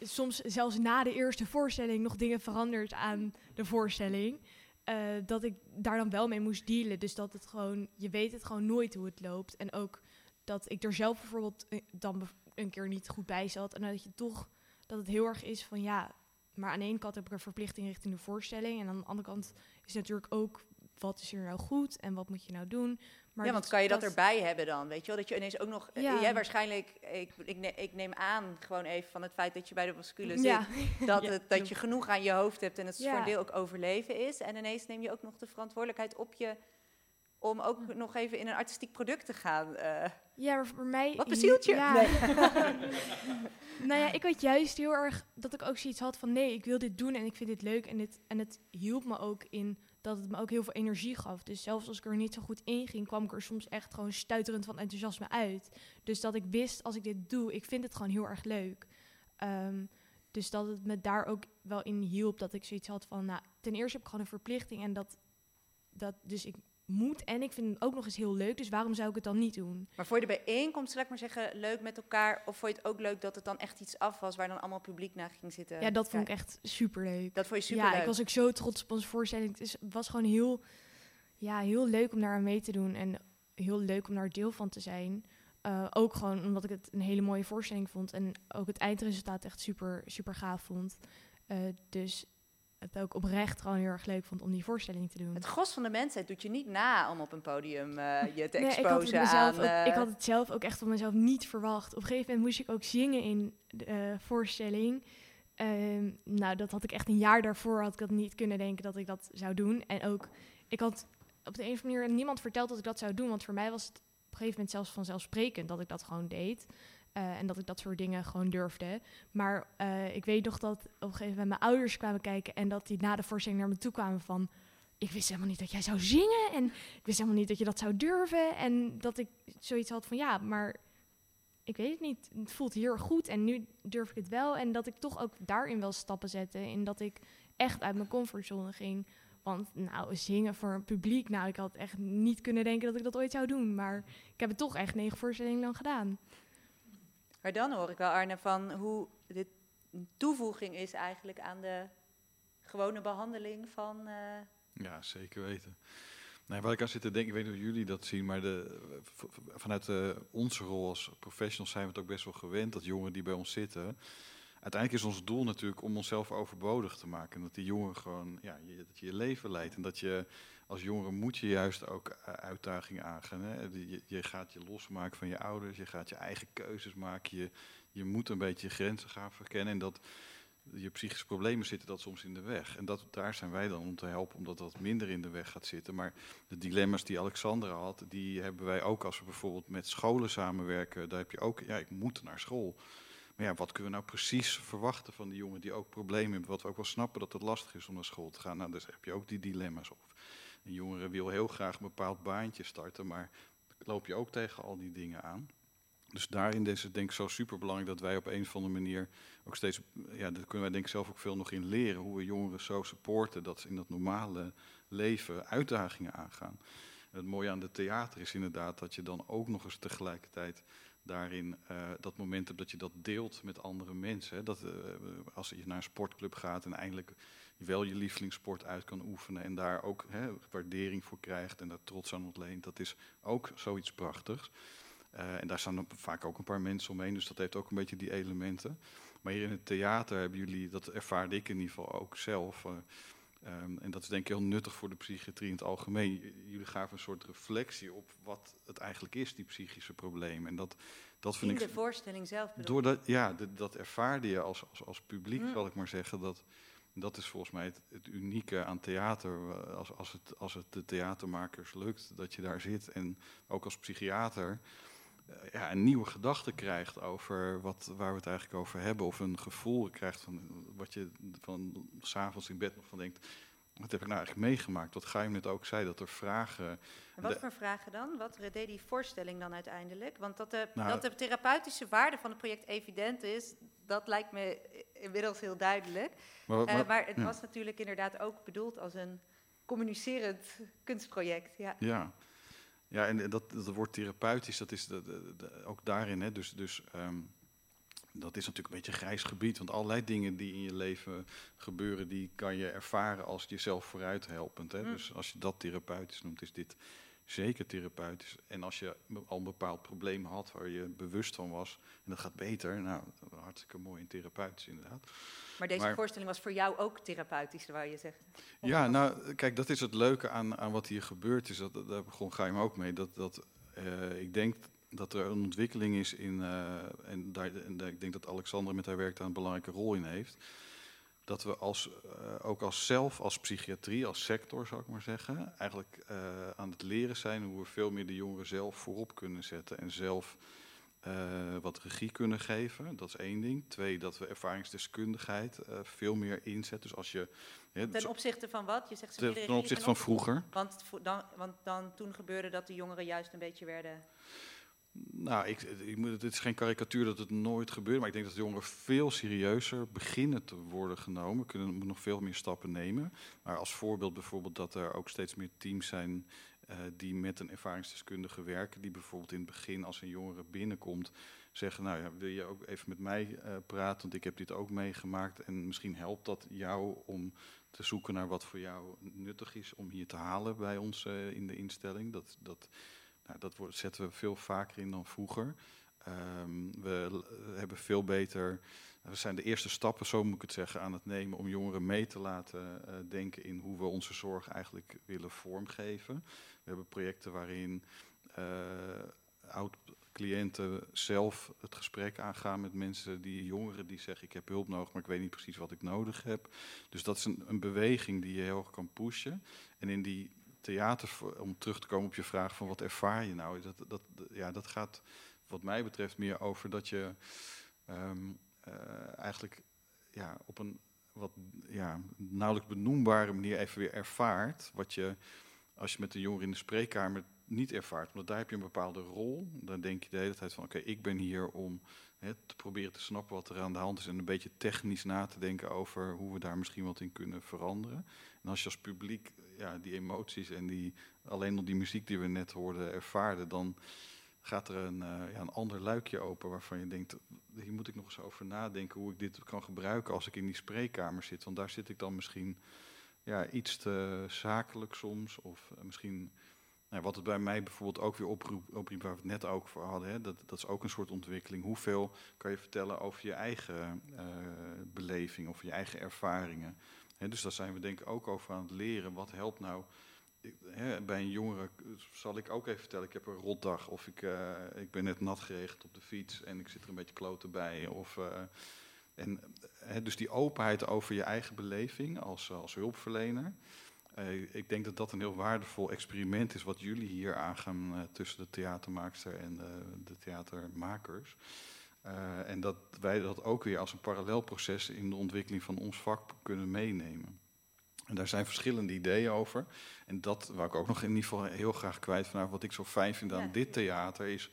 Soms zelfs na de eerste voorstelling nog dingen verandert aan de voorstelling. eh, dat ik daar dan wel mee moest dealen. Dus dat het gewoon. Je weet het gewoon nooit hoe het loopt. En ook dat ik er zelf bijvoorbeeld eh, dan een keer niet goed bij zat. En dat je toch, dat het heel erg is van ja, maar aan de ene kant heb ik een verplichting richting de voorstelling. En aan de andere kant is natuurlijk ook, wat is hier nou goed en wat moet je nou doen? Maar ja, want kan je dat, erbij hebben dan? Weet je wel, dat je ineens ook nog... eh, Ja. Jij waarschijnlijk, ik, ik, ne- ik neem aan gewoon even van het feit dat je bij de bascule zit... Ja, dat, Ja, het, dat je genoeg aan je hoofd hebt en het voor een deel ook overleven is. En ineens neem je ook nog de verantwoordelijkheid op je om ook nog even in een artistiek product te gaan. eh. ja, maar voor mij... Wat bezielt je? Ja. Nee. nou ja, ik had juist heel erg dat ik ook zoiets had van nee, ik wil dit doen en ik vind dit leuk. En, dit, en het hielp me ook in dat het me ook heel veel energie gaf. Dus zelfs als ik er niet zo goed in ging, kwam ik er soms echt gewoon stuiterend van enthousiasme uit. Dus dat ik wist, als ik dit doe, ik vind het gewoon heel erg leuk. Ehm, dus dat het me daar ook wel in hielp dat ik zoiets had van, nou, ten eerste heb ik gewoon een verplichting en dat, dat dus ik moet en ik vind het ook nog eens heel leuk, dus waarom zou ik het dan niet doen? Maar voor je de bijeenkomst, zal ik maar zeggen, leuk met elkaar? Of vond je het ook leuk dat het dan echt iets af was waar dan allemaal publiek naar ging zitten? Ja, dat vond ik echt superleuk. Dat vond je super Ja, ik was ook zo trots op onze voorstelling. Het was gewoon heel, ja, heel leuk om daar aan mee te doen. En heel leuk om daar deel van te zijn. Eh, ook gewoon omdat ik het een hele mooie voorstelling vond. En ook het eindresultaat echt super, super gaaf vond. Eh, dus het ook oprecht gewoon heel erg leuk vond om die voorstelling te doen. Het gros van de mensheid doet je niet na om op een podium eh, je te Nee, ik, exposen aan... ook, eh, ik had het zelf ook echt van mezelf niet verwacht. Op een gegeven moment moest ik ook zingen in de eh, voorstelling. Ehm, nou, dat had ik echt een jaar daarvoor had ik dat niet kunnen denken dat ik dat zou doen. En ook, ik had op de een of andere manier niemand verteld dat ik dat zou doen. Want voor mij was het op een gegeven moment zelfs vanzelfsprekend dat ik dat gewoon deed. Eh, en dat ik dat soort dingen gewoon durfde. Maar eh, ik weet nog dat op een gegeven moment mijn ouders kwamen kijken. En dat die na de voorstelling naar me toe kwamen van... Ik wist helemaal niet dat jij zou zingen. En ik wist helemaal niet dat je dat zou durven. En dat ik zoiets had van ja, maar ik weet het niet. Het voelt heel goed en nu durf ik het wel. En dat ik toch ook daarin wel stappen zette. En dat ik echt uit mijn comfortzone ging. Want nou, zingen voor een publiek, nou, ik had echt niet kunnen denken dat ik dat ooit zou doen. Maar ik heb het toch echt negen voorstellingen lang gedaan. Maar dan hoor ik wel, Arne, van hoe dit een toevoeging is eigenlijk aan de gewone behandeling van... eh, Ja, zeker weten. Nee, wat ik aan zit te denken, ik weet niet hoe jullie dat zien, maar de, vanuit eh, onze rol als professionals zijn we het ook best wel gewend dat jongeren die bij ons zitten. Uiteindelijk is ons doel natuurlijk om onszelf overbodig te maken. En dat die jongeren gewoon, ja, dat je je leven leidt. En dat je als jongere moet je juist ook eh, uitdagingen aangaan. Hè? Je gaat je losmaken van je ouders, je gaat je eigen keuzes maken. Je, je moet een beetje je grenzen gaan verkennen. En dat je psychische problemen zitten dat soms in de weg. En dat, daar zijn wij dan om te helpen, omdat dat minder in de weg gaat zitten. Maar de dilemma's die Alexandra had, die hebben wij ook als we bijvoorbeeld met scholen samenwerken. Daar heb je ook, ja, ik moet naar school. Maar ja, wat kunnen we nou precies verwachten van die jongen die ook problemen hebben? Wat we ook wel snappen dat het lastig is om naar school te gaan. Nou, dus heb je ook die dilemma's op. Een jongere wil heel graag een bepaald baantje starten, maar loop je ook tegen al die dingen aan. Dus daarin is het denk ik zo super belangrijk dat wij op een of andere manier ook steeds, ja, daar kunnen wij denk ik zelf ook veel nog in leren, hoe we jongeren zo supporten dat ze in dat normale leven uitdagingen aangaan. Het mooie aan de theater is inderdaad dat je dan ook nog eens tegelijkertijd daarin eh, dat moment hebt dat je dat deelt met andere mensen. Dat, eh, als je naar een sportclub gaat en eindelijk wel je lievelingssport uit kan oefenen en daar ook hè, waardering voor krijgt en daar trots aan ontleent, dat is ook zoiets prachtigs. Eh, en daar staan dan vaak ook een paar mensen omheen, dus dat heeft ook een beetje die elementen. Maar hier in het theater hebben jullie, dat ervaarde ik in ieder geval ook zelf. eh, ehm, en dat is denk ik heel nuttig voor de psychiatrie in het algemeen. Jullie gaven een soort reflectie op wat het eigenlijk is, die psychische problemen. En dat, dat vind In ik. de voorstelling zelf bedoel Doordat, ja, de- dat ervaarde je als, als, als publiek, Mm. zal ik maar zeggen. Dat, dat is volgens mij het, unieke aan theater. Als, als, het, als het de theatermakers lukt dat je daar zit. En ook als psychiater eh, ja, een nieuwe gedachte krijgt over wat, waar we het eigenlijk over hebben. Of een gevoel krijgt van wat je van s'avonds in bed nog van denkt. Wat heb ik nou eigenlijk meegemaakt? Wat Gaim net ook zei, dat er vragen... En wat de- voor vragen dan? Wat deed die voorstelling dan uiteindelijk? Want dat de, Nou, dat de therapeutische waarde van het project evident is, dat lijkt me inmiddels heel duidelijk. Maar, Eh, maar het ja. was natuurlijk inderdaad ook bedoeld als een communicerend kunstproject. Ja. Ja, ja en dat, dat woord therapeutisch, dat is de, de- de- ook daarin. Hè, dus dus ehm, dat is natuurlijk een beetje een grijs gebied. Want allerlei dingen die in je leven gebeuren, die kan je ervaren als jezelf vooruit helpend. Hè. Mm. Dus als je dat therapeutisch noemt, is dit zeker therapeutisch. En als je al een bepaald probleem had waar je bewust van was, en dat gaat beter, nou, hartstikke mooi en therapeutisch inderdaad. Maar deze Maar- voorstelling was voor jou ook therapeutisch, wou je? Of Ja, nou, kijk, dat is het leuke aan, aan wat hier gebeurd is. Dat, daar begon Gaim ook mee. Dat, dat, eh, ik denk dat er een ontwikkeling is in. eh, en, daar, en ik denk dat Alexander met haar werk daar een belangrijke rol in heeft. Dat we als, eh, ook als zelf, als psychiatrie, als sector zou ik maar zeggen, eigenlijk eh, aan het leren zijn hoe we veel meer de jongeren zelf voorop kunnen zetten en zelf wat regie kunnen geven. Dat is één ding. Twee, dat we ervaringsdeskundigheid veel meer inzetten. Dus als je. hè, Ten opzichte van wat? Je zegt ze ten, ten opzichte van vroeger. Want, dan, want dan toen gebeurde dat de jongeren juist een beetje werden... Nou, ik, ik het is geen karikatuur dat het nooit gebeurt, maar ik denk dat jongeren veel serieuzer beginnen te worden genomen. Kunnen nog veel meer stappen nemen. Maar als voorbeeld bijvoorbeeld dat er ook steeds meer teams zijn eh, die met een ervaringsdeskundige werken. Die bijvoorbeeld in het begin, als een jongere binnenkomt, zeggen: Nou ja, wil je ook even met mij eh, praten? Want ik heb dit ook meegemaakt. En misschien helpt dat jou om te zoeken naar wat voor jou nuttig is om hier te halen bij ons eh, in de instelling. Dat. dat nou, dat zetten we veel vaker in dan vroeger. Ehm, we hebben veel beter. We zijn de eerste stappen, zo moet ik het zeggen, aan het nemen om jongeren mee te laten eh, denken in hoe we onze zorg eigenlijk willen vormgeven. We hebben projecten waarin eh oud-cliënten zelf het gesprek aangaan met mensen, die jongeren die zeggen: Ik heb hulp nodig, maar ik weet niet precies wat ik nodig heb. Dus dat is een, een beweging die je heel erg kan pushen. En in die theater, om terug te komen op je vraag van wat ervaar je nou, dat, dat, ja, dat gaat wat mij betreft meer over dat je ehm, eh, eigenlijk ja, op een wat ja, nauwelijks benoembare manier even weer ervaart wat je als je met de jongeren in de spreekkamer niet ervaart. Want daar heb je een bepaalde rol. Dan denk je de hele tijd van oké, ik ben hier om te proberen te snappen wat er aan de hand is en een beetje technisch na te denken over hoe we daar misschien wat in kunnen veranderen. En als je als publiek ja, die emoties en die, alleen nog die muziek die we net hoorden ervaarde, dan gaat er een, eh, ja, een ander luikje open waarvan je denkt, hier moet ik nog eens over nadenken hoe ik dit kan gebruiken als ik in die spreekkamer zit. Want daar zit ik dan misschien ja, iets te zakelijk soms. Of eh, misschien, nou, wat het bij mij bijvoorbeeld ook weer oproep, waar we het net ook voor hadden, hè, dat, dat is ook een soort ontwikkeling. Hoeveel kan je vertellen over je eigen eh, beleving of je eigen ervaringen? Dus daar zijn we denk ik ook over aan het leren. Wat helpt nou bij een jongere zal ik ook even vertellen, ik heb een rotdag of ik, eh, ik ben net nat geregend op de fiets en ik zit er een beetje kloten bij. Of, eh, en, dus die openheid over je eigen beleving als, als hulpverlener. Eh, ik denk dat dat een heel waardevol experiment is wat jullie hier aangaan tussen de theatermaakster en de theatermakers. Eh, en dat wij dat ook weer als een parallel proces in de ontwikkeling van ons vak kunnen meenemen. En daar zijn verschillende ideeën over. En dat wou ik ook nog in ieder geval heel graag kwijt vanaf wat ik zo fijn vind aan Ja. dit theater is.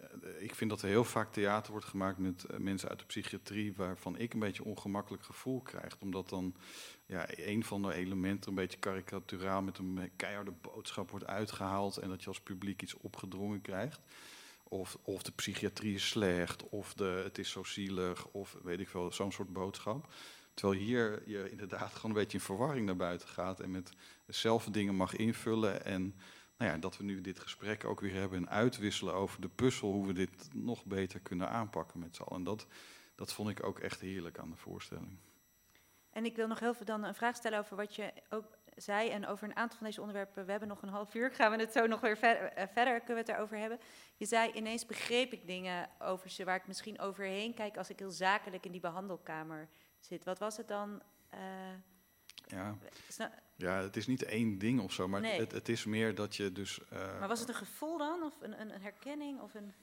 eh, ik vind dat er heel vaak theater wordt gemaakt met eh, mensen uit de psychiatrie, waarvan ik een beetje een ongemakkelijk gevoel krijg. Omdat dan ja, een van de elementen een beetje karikaturaal met een keiharde boodschap wordt uitgehaald en dat je als publiek iets opgedrongen krijgt. Of, of de psychiatrie is slecht, of de, het is zo zielig, of weet ik veel, zo'n soort boodschap. Terwijl hier je inderdaad gewoon een beetje in verwarring naar buiten gaat en met dezelfde dingen mag invullen. En nou ja, dat we nu dit gesprek ook weer hebben en uitwisselen over de puzzel, hoe we dit nog beter kunnen aanpakken met z'n allen. En dat, dat vond ik ook echt heerlijk aan de voorstelling. En ik wil nog heel veel dan een vraag stellen over wat je ook zei en over een aantal van deze onderwerpen. We hebben nog een half uur, gaan we het zo nog weer ver, eh, verder kunnen we het erover hebben. Je zei ineens begreep ik dingen over ze waar ik misschien overheen kijk als ik heel zakelijk in die behandelkamer zit. Wat was het dan? Eh, Ja, ja het is niet één ding of zo, maar Nee. het, het is meer dat je dus... eh, maar was het een gevoel dan? Of een, een, een herkenning? Of een...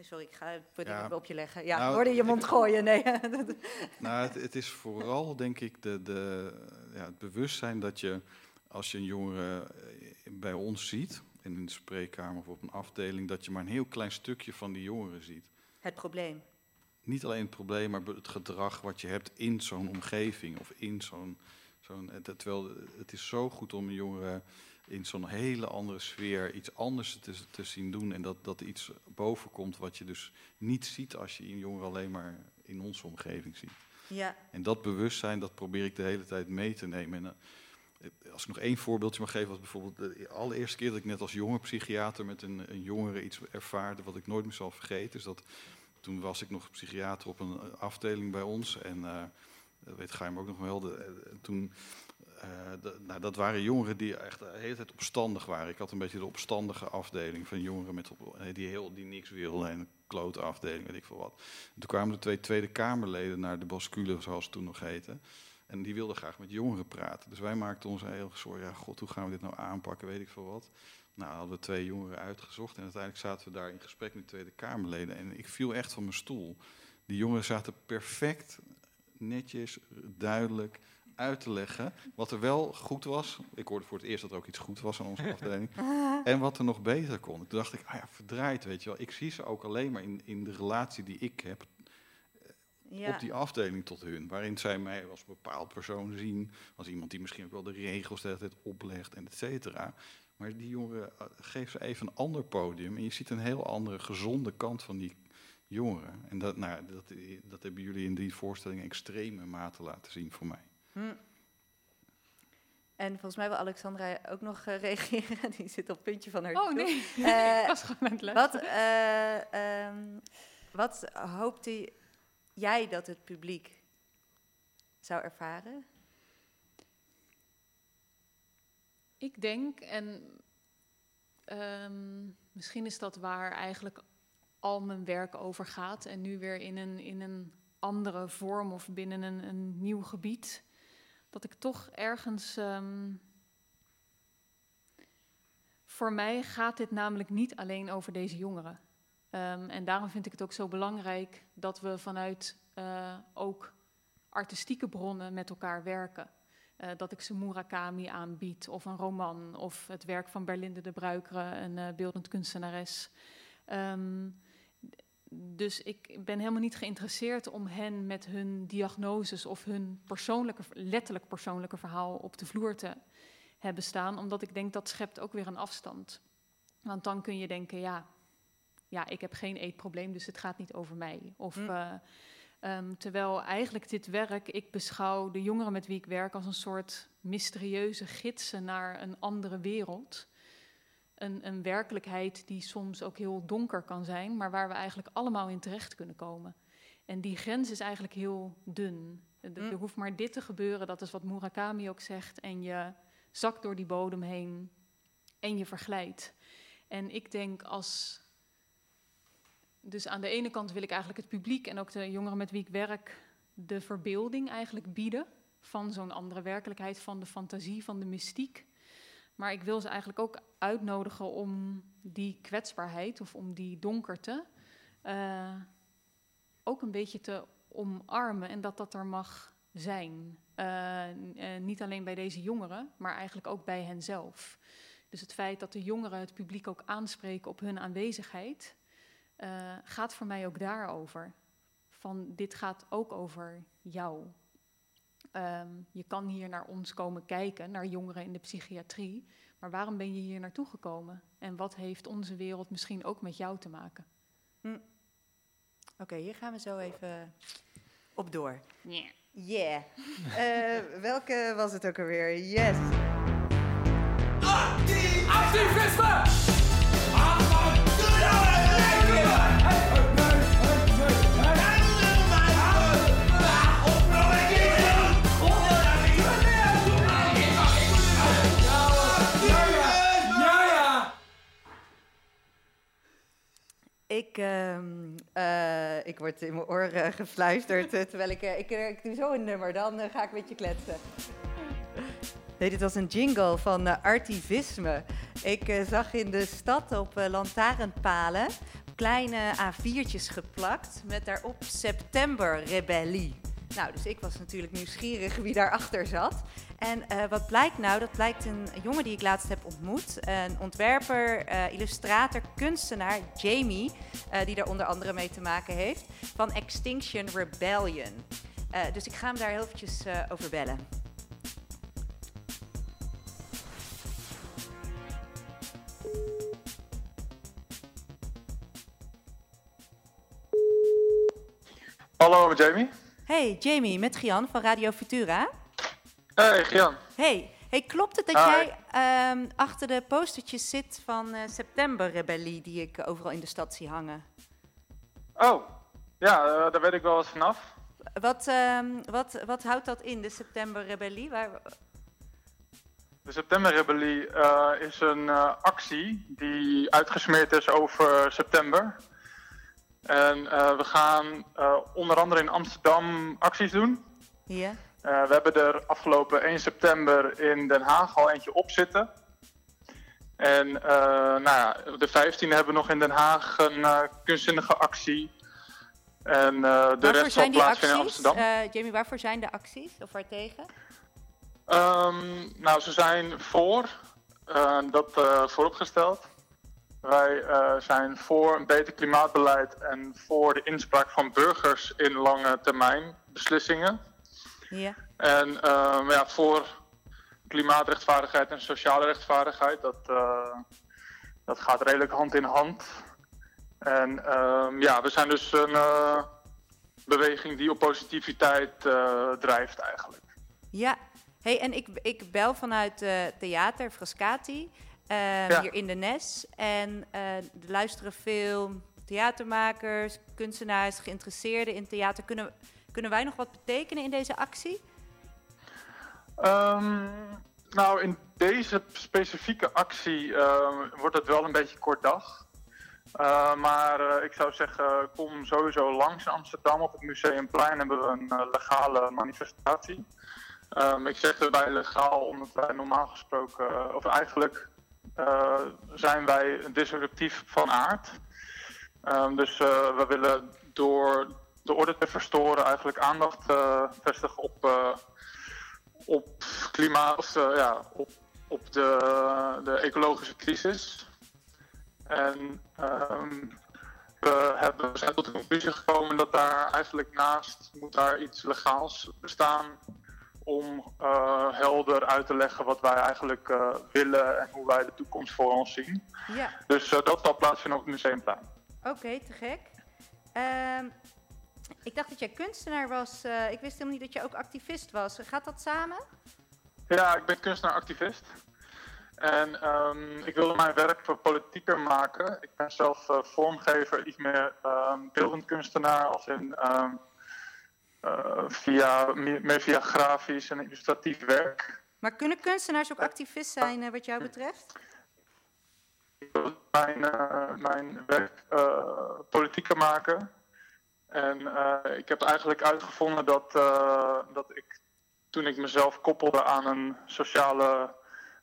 Sorry, ik ga het Ja. op je leggen. Ja, Nou, hoorde je mond gooien? Nee. Nou, het, het is vooral, denk ik, de, de, ja, het bewustzijn dat je, als je een jongere eh, bij ons ziet, in een spreekkamer of op een afdeling, dat je maar een heel klein stukje van die jongeren ziet. het probleem. Niet alleen het probleem, maar het gedrag wat je hebt in zo'n omgeving of in zo'n. zo'n het- terwijl het is zo goed om een jongere in zo'n hele andere sfeer iets anders te, te zien doen. En dat, dat iets boven komt wat je dus niet ziet als je een jongere alleen maar in onze omgeving ziet. Ja, En dat bewustzijn, dat probeer ik de hele tijd mee te nemen. En, eh, als ik nog één voorbeeldje mag geven, was bijvoorbeeld de allereerste keer dat ik net als jonge psychiater met een, een jongere iets ervaarde wat ik nooit meer zal vergeten. Is dat toen was ik nog psychiater op een afdeling bij ons. En eh, weet Geim ook nog wel. De, eh, toen, nou, dat waren jongeren die echt de hele tijd opstandig waren. Ik had een beetje de opstandige afdeling van jongeren met eh, die, heel, die niks wilden. En een klote afdeling, weet ik veel wat. En toen kwamen de twee Tweede Kamerleden naar de Bascule, zoals het toen nog heette. En die wilden graag met jongeren praten. Dus wij maakten ons heel zorgen. Ja, god, hoe gaan we dit nou aanpakken? Weet ik veel wat. Nou, hadden we twee jongeren uitgezocht. En uiteindelijk zaten we daar in gesprek met Tweede Kamerleden. En ik viel echt van mijn stoel. Die jongeren zaten perfect, netjes, duidelijk uit te leggen. Wat er wel goed was. Ik hoorde voor het eerst dat er ook iets goed was aan onze afdeling. En wat er nog beter kon. Toen dacht ik, ah ja, verdraaid, weet je wel. Ik zie ze ook alleen maar in, in de relatie die ik heb ja. op die afdeling tot hun. Waarin zij mij als bepaald persoon zien. Als iemand die misschien ook wel de regels de hele tijd oplegt en et cetera. Maar die jongeren, eh, geef ze even een ander podium. En je ziet een heel andere, gezonde kant van die jongeren. En dat, nou, dat, dat hebben jullie in die voorstelling extreme mate laten zien voor mij. Hm. En volgens mij wil Alexandra ook nog eh, reageren. Die zit op het puntje van haar Oh stoel. nee, Eh, ik was gewoon aan het Wat, eh, ehm, wat hoopte jij dat het publiek zou ervaren? Ik denk, en ehm, misschien is dat waar eigenlijk al mijn werk over gaat. En nu weer in een, in een andere vorm of binnen een, een nieuw gebied. Dat ik toch ergens. ehm, voor mij gaat dit namelijk niet alleen over deze jongeren. Ehm, en daarom vind ik het ook zo belangrijk dat we vanuit eh, ook artistieke bronnen met elkaar werken. Eh, dat ik ze Murakami aanbied, of een roman, of het werk van Berlinde de Bruikere, een eh, beeldend kunstenares. Ehm, dus ik ben helemaal niet geïnteresseerd om hen met hun diagnoses of hun persoonlijke, letterlijk persoonlijke verhaal op de vloer te hebben staan, omdat ik denk dat schept ook weer een afstand. Want dan kun je denken, ja, ja ik heb geen eetprobleem, dus het gaat niet over mij. Of, Hm. eh, ehm, terwijl eigenlijk dit werk, ik beschouw de jongeren met wie ik werk als een soort mysterieuze gidsen naar een andere wereld. Een, een werkelijkheid die soms ook heel donker kan zijn, maar waar we eigenlijk allemaal in terecht kunnen komen. En die grens is eigenlijk heel dun. Er, er hoeft maar dit te gebeuren, dat is wat Murakami ook zegt. En je zakt door die bodem heen en je verglijdt. En ik denk als. Dus aan de ene kant wil ik eigenlijk het publiek en ook de jongeren met wie ik werk de verbeelding eigenlijk bieden van zo'n andere werkelijkheid, van de fantasie, van de mystiek. Maar ik wil ze eigenlijk ook uitnodigen om die kwetsbaarheid of om die donkerte eh, ook een beetje te omarmen en dat dat er mag zijn. Eh, eh, niet alleen bij deze jongeren, maar eigenlijk ook bij henzelf. Dus het feit dat de jongeren het publiek ook aanspreken op hun aanwezigheid, gaat voor mij ook daarover. Van dit gaat ook over jou. Ehm, je kan hier naar ons komen kijken, naar jongeren in de psychiatrie. Maar waarom ben je hier naartoe gekomen? En wat heeft onze wereld misschien ook met jou te maken? Oké, hier gaan we zo even op door. Ja. Yeah. Eh, welke was het ook alweer? Yes. Activisme! Ik, ehm, eh, ik word in mijn oor eh, gefluisterd eh, terwijl ik, ik, doe zo een nummer, dan ga ik met je kletsen. Dit was een jingle van Artivisme. Ik zag in de stad op lantaarnpalen kleine A4'tjes geplakt met daarop September Rebellie. Nou, dus ik was natuurlijk nieuwsgierig wie daarachter zat. En eh, wat blijkt nou? Dat blijkt een jongen die ik laatst heb ontmoet. Een ontwerper, eh, illustrator, kunstenaar, Jamie, eh, die daar onder andere mee te maken heeft, van Extinction Rebellion. Dus ik ga hem daar heel eventjes over bellen. Hallo, Jamie. Hey Jamie, met Gian van Radio Futura. Hey, Gian. Hey, hey klopt het dat Hi. jij ehm, achter de postertjes zit van eh, September Rebellie die ik overal in de stad zie hangen? Oh, ja, eh, daar weet ik wel wat vanaf. Wat, ehm, wat, wat houdt dat in, de September Rebellie? Waar, De Septemberrebellie eh is een eh, actie die uitgesmeerd is over september. En eh, we gaan eh, onder andere in Amsterdam acties doen. ja? Eh, we hebben er afgelopen 1 september in Den Haag al eentje op zitten. En nou ja, de 15e hebben we nog in Den Haag een eh, kunstzinnige actie. En de waarvoor rest zal plaatsvinden in? Amsterdam. Jamie, waarvoor zijn de acties? Of waartegen? Ehm, nou, ze zijn voor, dat vooropgesteld. Wij eh, zijn voor een beter klimaatbeleid en voor de inspraak van burgers in lange termijn beslissingen. Ja. En ehm, ja, voor klimaatrechtvaardigheid en sociale rechtvaardigheid, dat, eh, dat gaat redelijk hand in hand. En ehm, ja, we zijn dus een eh, beweging die op positiviteit eh, drijft eigenlijk. Ja, hey, en ik, ik bel vanuit eh, Theater Frascati, eh, Ja. hier in de Nes. En eh, er luisteren veel theatermakers, kunstenaars, geïnteresseerden in theater. Kunnen, kunnen wij nog wat betekenen in deze actie? Ehm, nou, in deze specifieke actie ehm, wordt het wel een beetje kort dag. Eh, maar eh, ik zou zeggen, kom sowieso langs in Amsterdam op het Museumplein hebben we een legale manifestatie. Ehm, ik zeg erbij legaal omdat wij normaal gesproken, of eigenlijk zijn wij disruptief van aard. Ehm, dus eh, we willen door de orde te verstoren eigenlijk aandacht eh, vestigen op, eh, op klimaat, of, eh, ja, op, op de, de ecologische crisis. En ehm, we, hebben, zijn tot de conclusie gekomen dat daar eigenlijk naast moet daar iets legaals bestaan om eh, helder uit te leggen wat wij eigenlijk eh, willen en hoe wij de toekomst voor ons zien. Ja, Dus eh, dat zal plaatsvinden op het museumplein. oké, te gek. Ehm, ik dacht dat jij kunstenaar was. ik wist helemaal niet dat je ook activist was. Gaat dat samen? Ja, ik ben kunstenaar-activist. En ehm, ik wilde mijn werk voor politieker maken. Ik ben zelf vormgever, iets meer ehm, beeldend kunstenaar, als in via, meer, via grafisch en illustratief werk. Maar kunnen kunstenaars ook activist zijn eh, wat jou betreft? Ik wil mijn, eh, mijn werk eh, politieker maken. En eh, ik heb eigenlijk uitgevonden dat, eh, dat ik, toen ik mezelf koppelde aan een sociale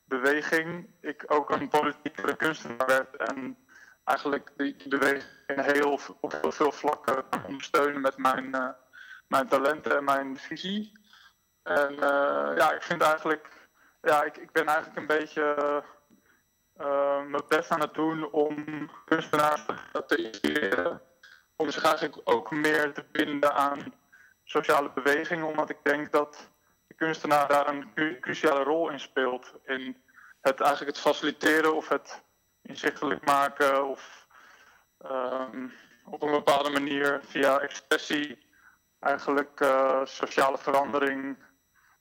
beweging, ik ook een politieke kunstenaar werd. En eigenlijk die, beweging heel, op heel veel vlakken ondersteunen met mijn, eh, mijn talenten en mijn visie. En eh, ja, ik vind eigenlijk, ja, ik, ik ben eigenlijk een beetje eh, mijn best aan het doen om kunstenaars te- te inspireren. Om zich eigenlijk ook meer te binden aan sociale bewegingen, omdat ik denk dat de kunstenaar daar een cru- cruciale rol in speelt. In het eigenlijk het faciliteren of het inzichtelijk maken of ehm, op een bepaalde manier via expressie eigenlijk eh, sociale verandering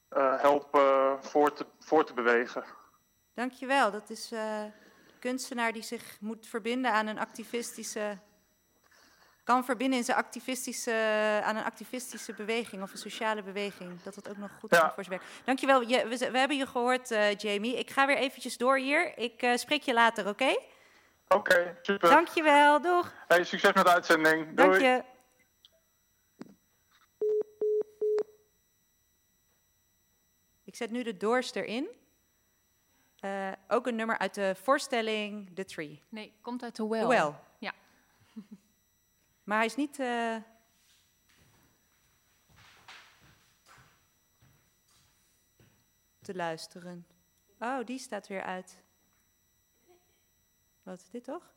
eh, helpen voor te, voor te bewegen. Dankjewel. Dat is eh, een kunstenaar die zich moet verbinden aan een activistische. kan verbinden in zijn activistische, aan een activistische beweging of een sociale beweging. Dat dat ook nog goed Ja. voor zijn werk. Dankjewel. Je, we, we hebben je gehoord, eh, Jamie. Ik ga weer eventjes door hier. Ik eh, spreek je later, oké? Oké, super. Dankjewel. Doeg. Hey, succes met de uitzending. Dank Doei. je. Ik zet nu de doors erin. Eh, ook een nummer uit de voorstelling The Tree. Nee, komt uit de well. Well. Ja. Maar hij is niet. eh, te luisteren. Oh, die staat weer uit. Wat, dit toch?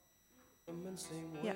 Ja.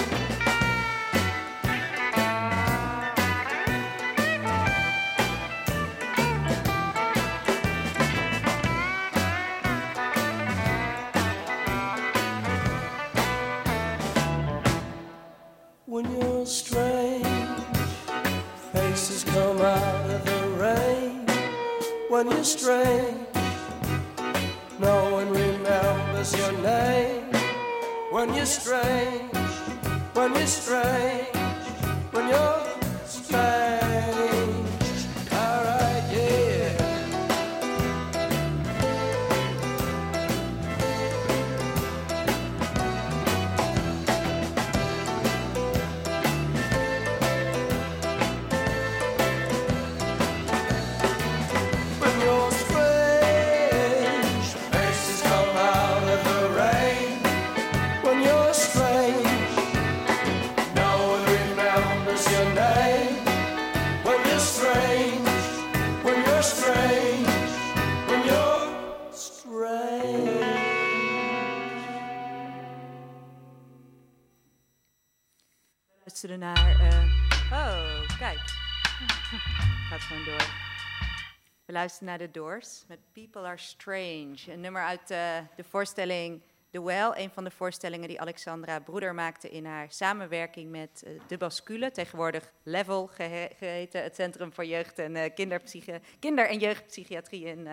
luisteren naar The Doors met People Are Strange. Een nummer uit eh, de voorstelling The Well. Een van de voorstellingen die Alexandra Broeder maakte in haar samenwerking met eh, De Bascule. Tegenwoordig Level gehe- geheten. Het Centrum voor Jeugd en eh, kinderpsychi- Kinder- en Jeugdpsychiatrie in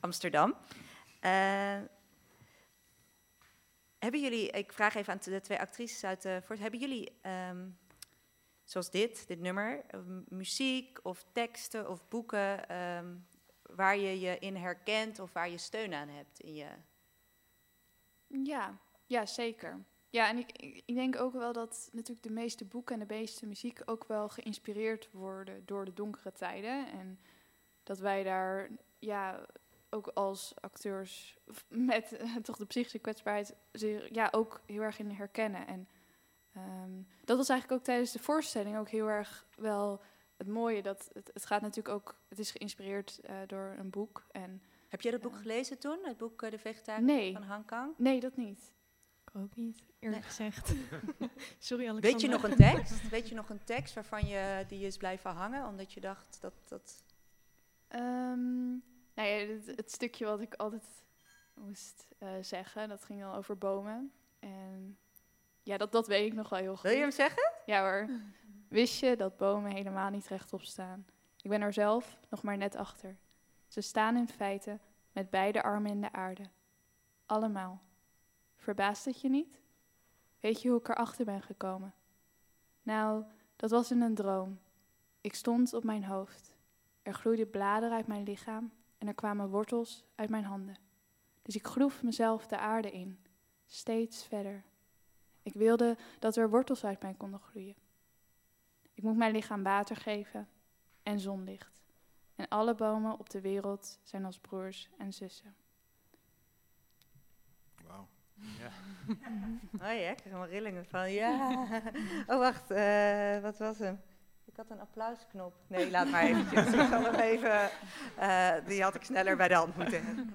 Amsterdam. Hebben jullie, ik vraag even aan de twee actrices uit de hebben jullie, ehm, zoals dit, dit nummer, eh, muziek of teksten of boeken ehm, waar je je in herkent of waar je steun aan hebt in je? Ja, ja, zeker. Ja, en ik, ik denk ook wel dat natuurlijk de meeste boeken en de meeste muziek ook wel geïnspireerd worden door de donkere tijden. En dat wij daar ja, ook als acteurs met eh, toch de psychische kwetsbaarheid ja, ook heel erg in herkennen. En ehm, dat was eigenlijk ook tijdens de voorstelling ook heel erg wel het mooie. Dat het, het gaat natuurlijk ook, het is geïnspireerd eh, door een boek. En Heb jij dat boek Ja. gelezen toen, het boek eh, De Vegetariër nee, van Han Kang? nee, dat niet. Ik ook niet, eerlijk Nee. gezegd. Sorry, Alexander. Weet je nog een tekst? Weet je nog een tekst waarvan je die is blijven hangen, omdat je dacht dat dat. Ehm, nou ja, het, het stukje wat ik altijd moest eh, zeggen, dat ging dan over bomen. En ja, dat, dat weet ik nog wel heel goed. Wil je hem zeggen? Ja hoor. Wist je dat bomen helemaal niet rechtop staan? Ik ben er zelf nog maar net achter. Ze staan in feite met beide armen in de aarde. Allemaal. Verbaast het je niet? Weet je hoe ik erachter ben gekomen? Nou, dat was in een droom. Ik stond op mijn hoofd. Er groeiden bladeren uit mijn lichaam en er kwamen wortels uit mijn handen. Dus ik groef mezelf de aarde in, steeds verder. Ik wilde dat er wortels uit mij konden groeien. Ik moet mijn lichaam water geven en zonlicht. En alle bomen op de wereld zijn als broers en zussen. Wauw. Ja. Oh ja, ik krijg helemaal rillingen van. Ja. Oh, wacht. eh, wat was hem? Ik had een applausknop. Nee, laat maar eventjes. Ik zal hem even... eh, die had ik sneller bij de hand moeten hebben.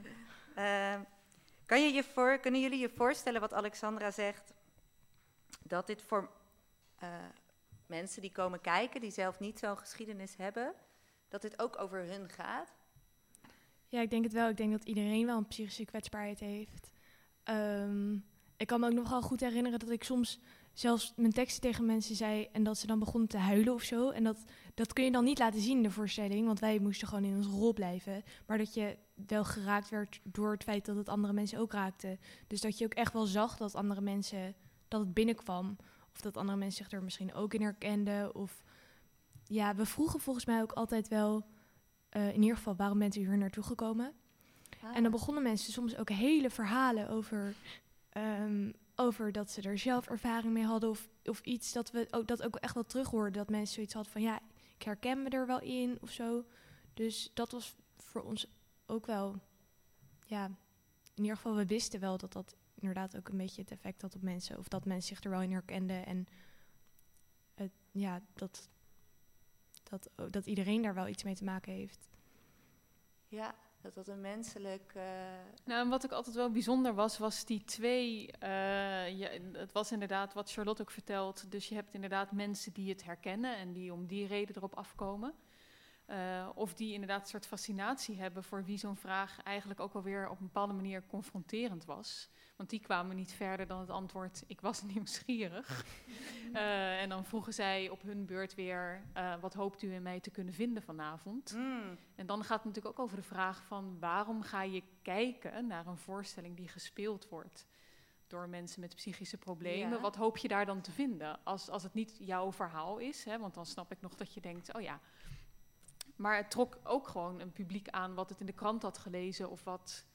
Eh, kan je je voor, kunnen jullie je voorstellen wat Alexandra zegt? Dat dit voor eh, mensen die komen kijken, die zelf niet zo'n geschiedenis hebben, dat dit ook over hun gaat? Ja, ik denk het wel. Ik denk dat iedereen wel een psychische kwetsbaarheid heeft. Ehm, ik kan me ook nog wel goed herinneren dat ik soms zelfs mijn teksten tegen mensen zei en dat ze dan begonnen te huilen of zo. En dat, dat kun je dan niet laten zien in de voorstelling, want wij moesten gewoon in onze rol blijven. Maar dat je wel geraakt werd door het feit dat het andere mensen ook raakte. Dus dat je ook echt wel zag dat andere mensen, dat het binnenkwam. Of dat andere mensen zich er misschien ook in herkenden. Of ja, we vroegen volgens mij ook altijd wel, eh, in ieder geval, waarom bent u hier naartoe gekomen? En dan begonnen mensen soms ook hele verhalen over, ehm, over dat ze er zelf ervaring mee hadden. Of, of iets dat we ook, dat ook echt wel terug hoorden. Dat mensen zoiets hadden van ja, ik herken me er wel in of zo. Dus dat was voor ons ook wel, ja, in ieder geval, we wisten wel dat dat inderdaad ook een beetje het effect had op mensen. Of dat mensen zich er wel in herkenden. En het, ja, dat, dat, dat iedereen daar wel iets mee te maken heeft. Ja, dat dat een menselijk... eh, Nou, en wat ook altijd wel bijzonder was, was die twee. eh, je, het was inderdaad wat Charlotte ook vertelt. Dus je hebt inderdaad mensen die het herkennen en die om die reden erop afkomen. Eh, of die inderdaad een soort fascinatie hebben voor wie zo'n vraag eigenlijk ook alweer op een bepaalde manier confronterend was. Want die kwamen niet verder dan het antwoord: ik was nieuwsgierig. Eh, en dan vroegen zij op hun beurt weer: eh, wat hoopt u in mij te kunnen vinden vanavond? mm, En dan gaat het natuurlijk ook over de vraag van waarom ga je kijken naar een voorstelling die gespeeld wordt door mensen met psychische problemen. Ja. Wat hoop je daar dan te vinden? Als, als het niet jouw verhaal is, hè, want dan snap ik nog dat je denkt, oh ja. Maar het trok ook gewoon een publiek aan wat het in de krant had gelezen of wat.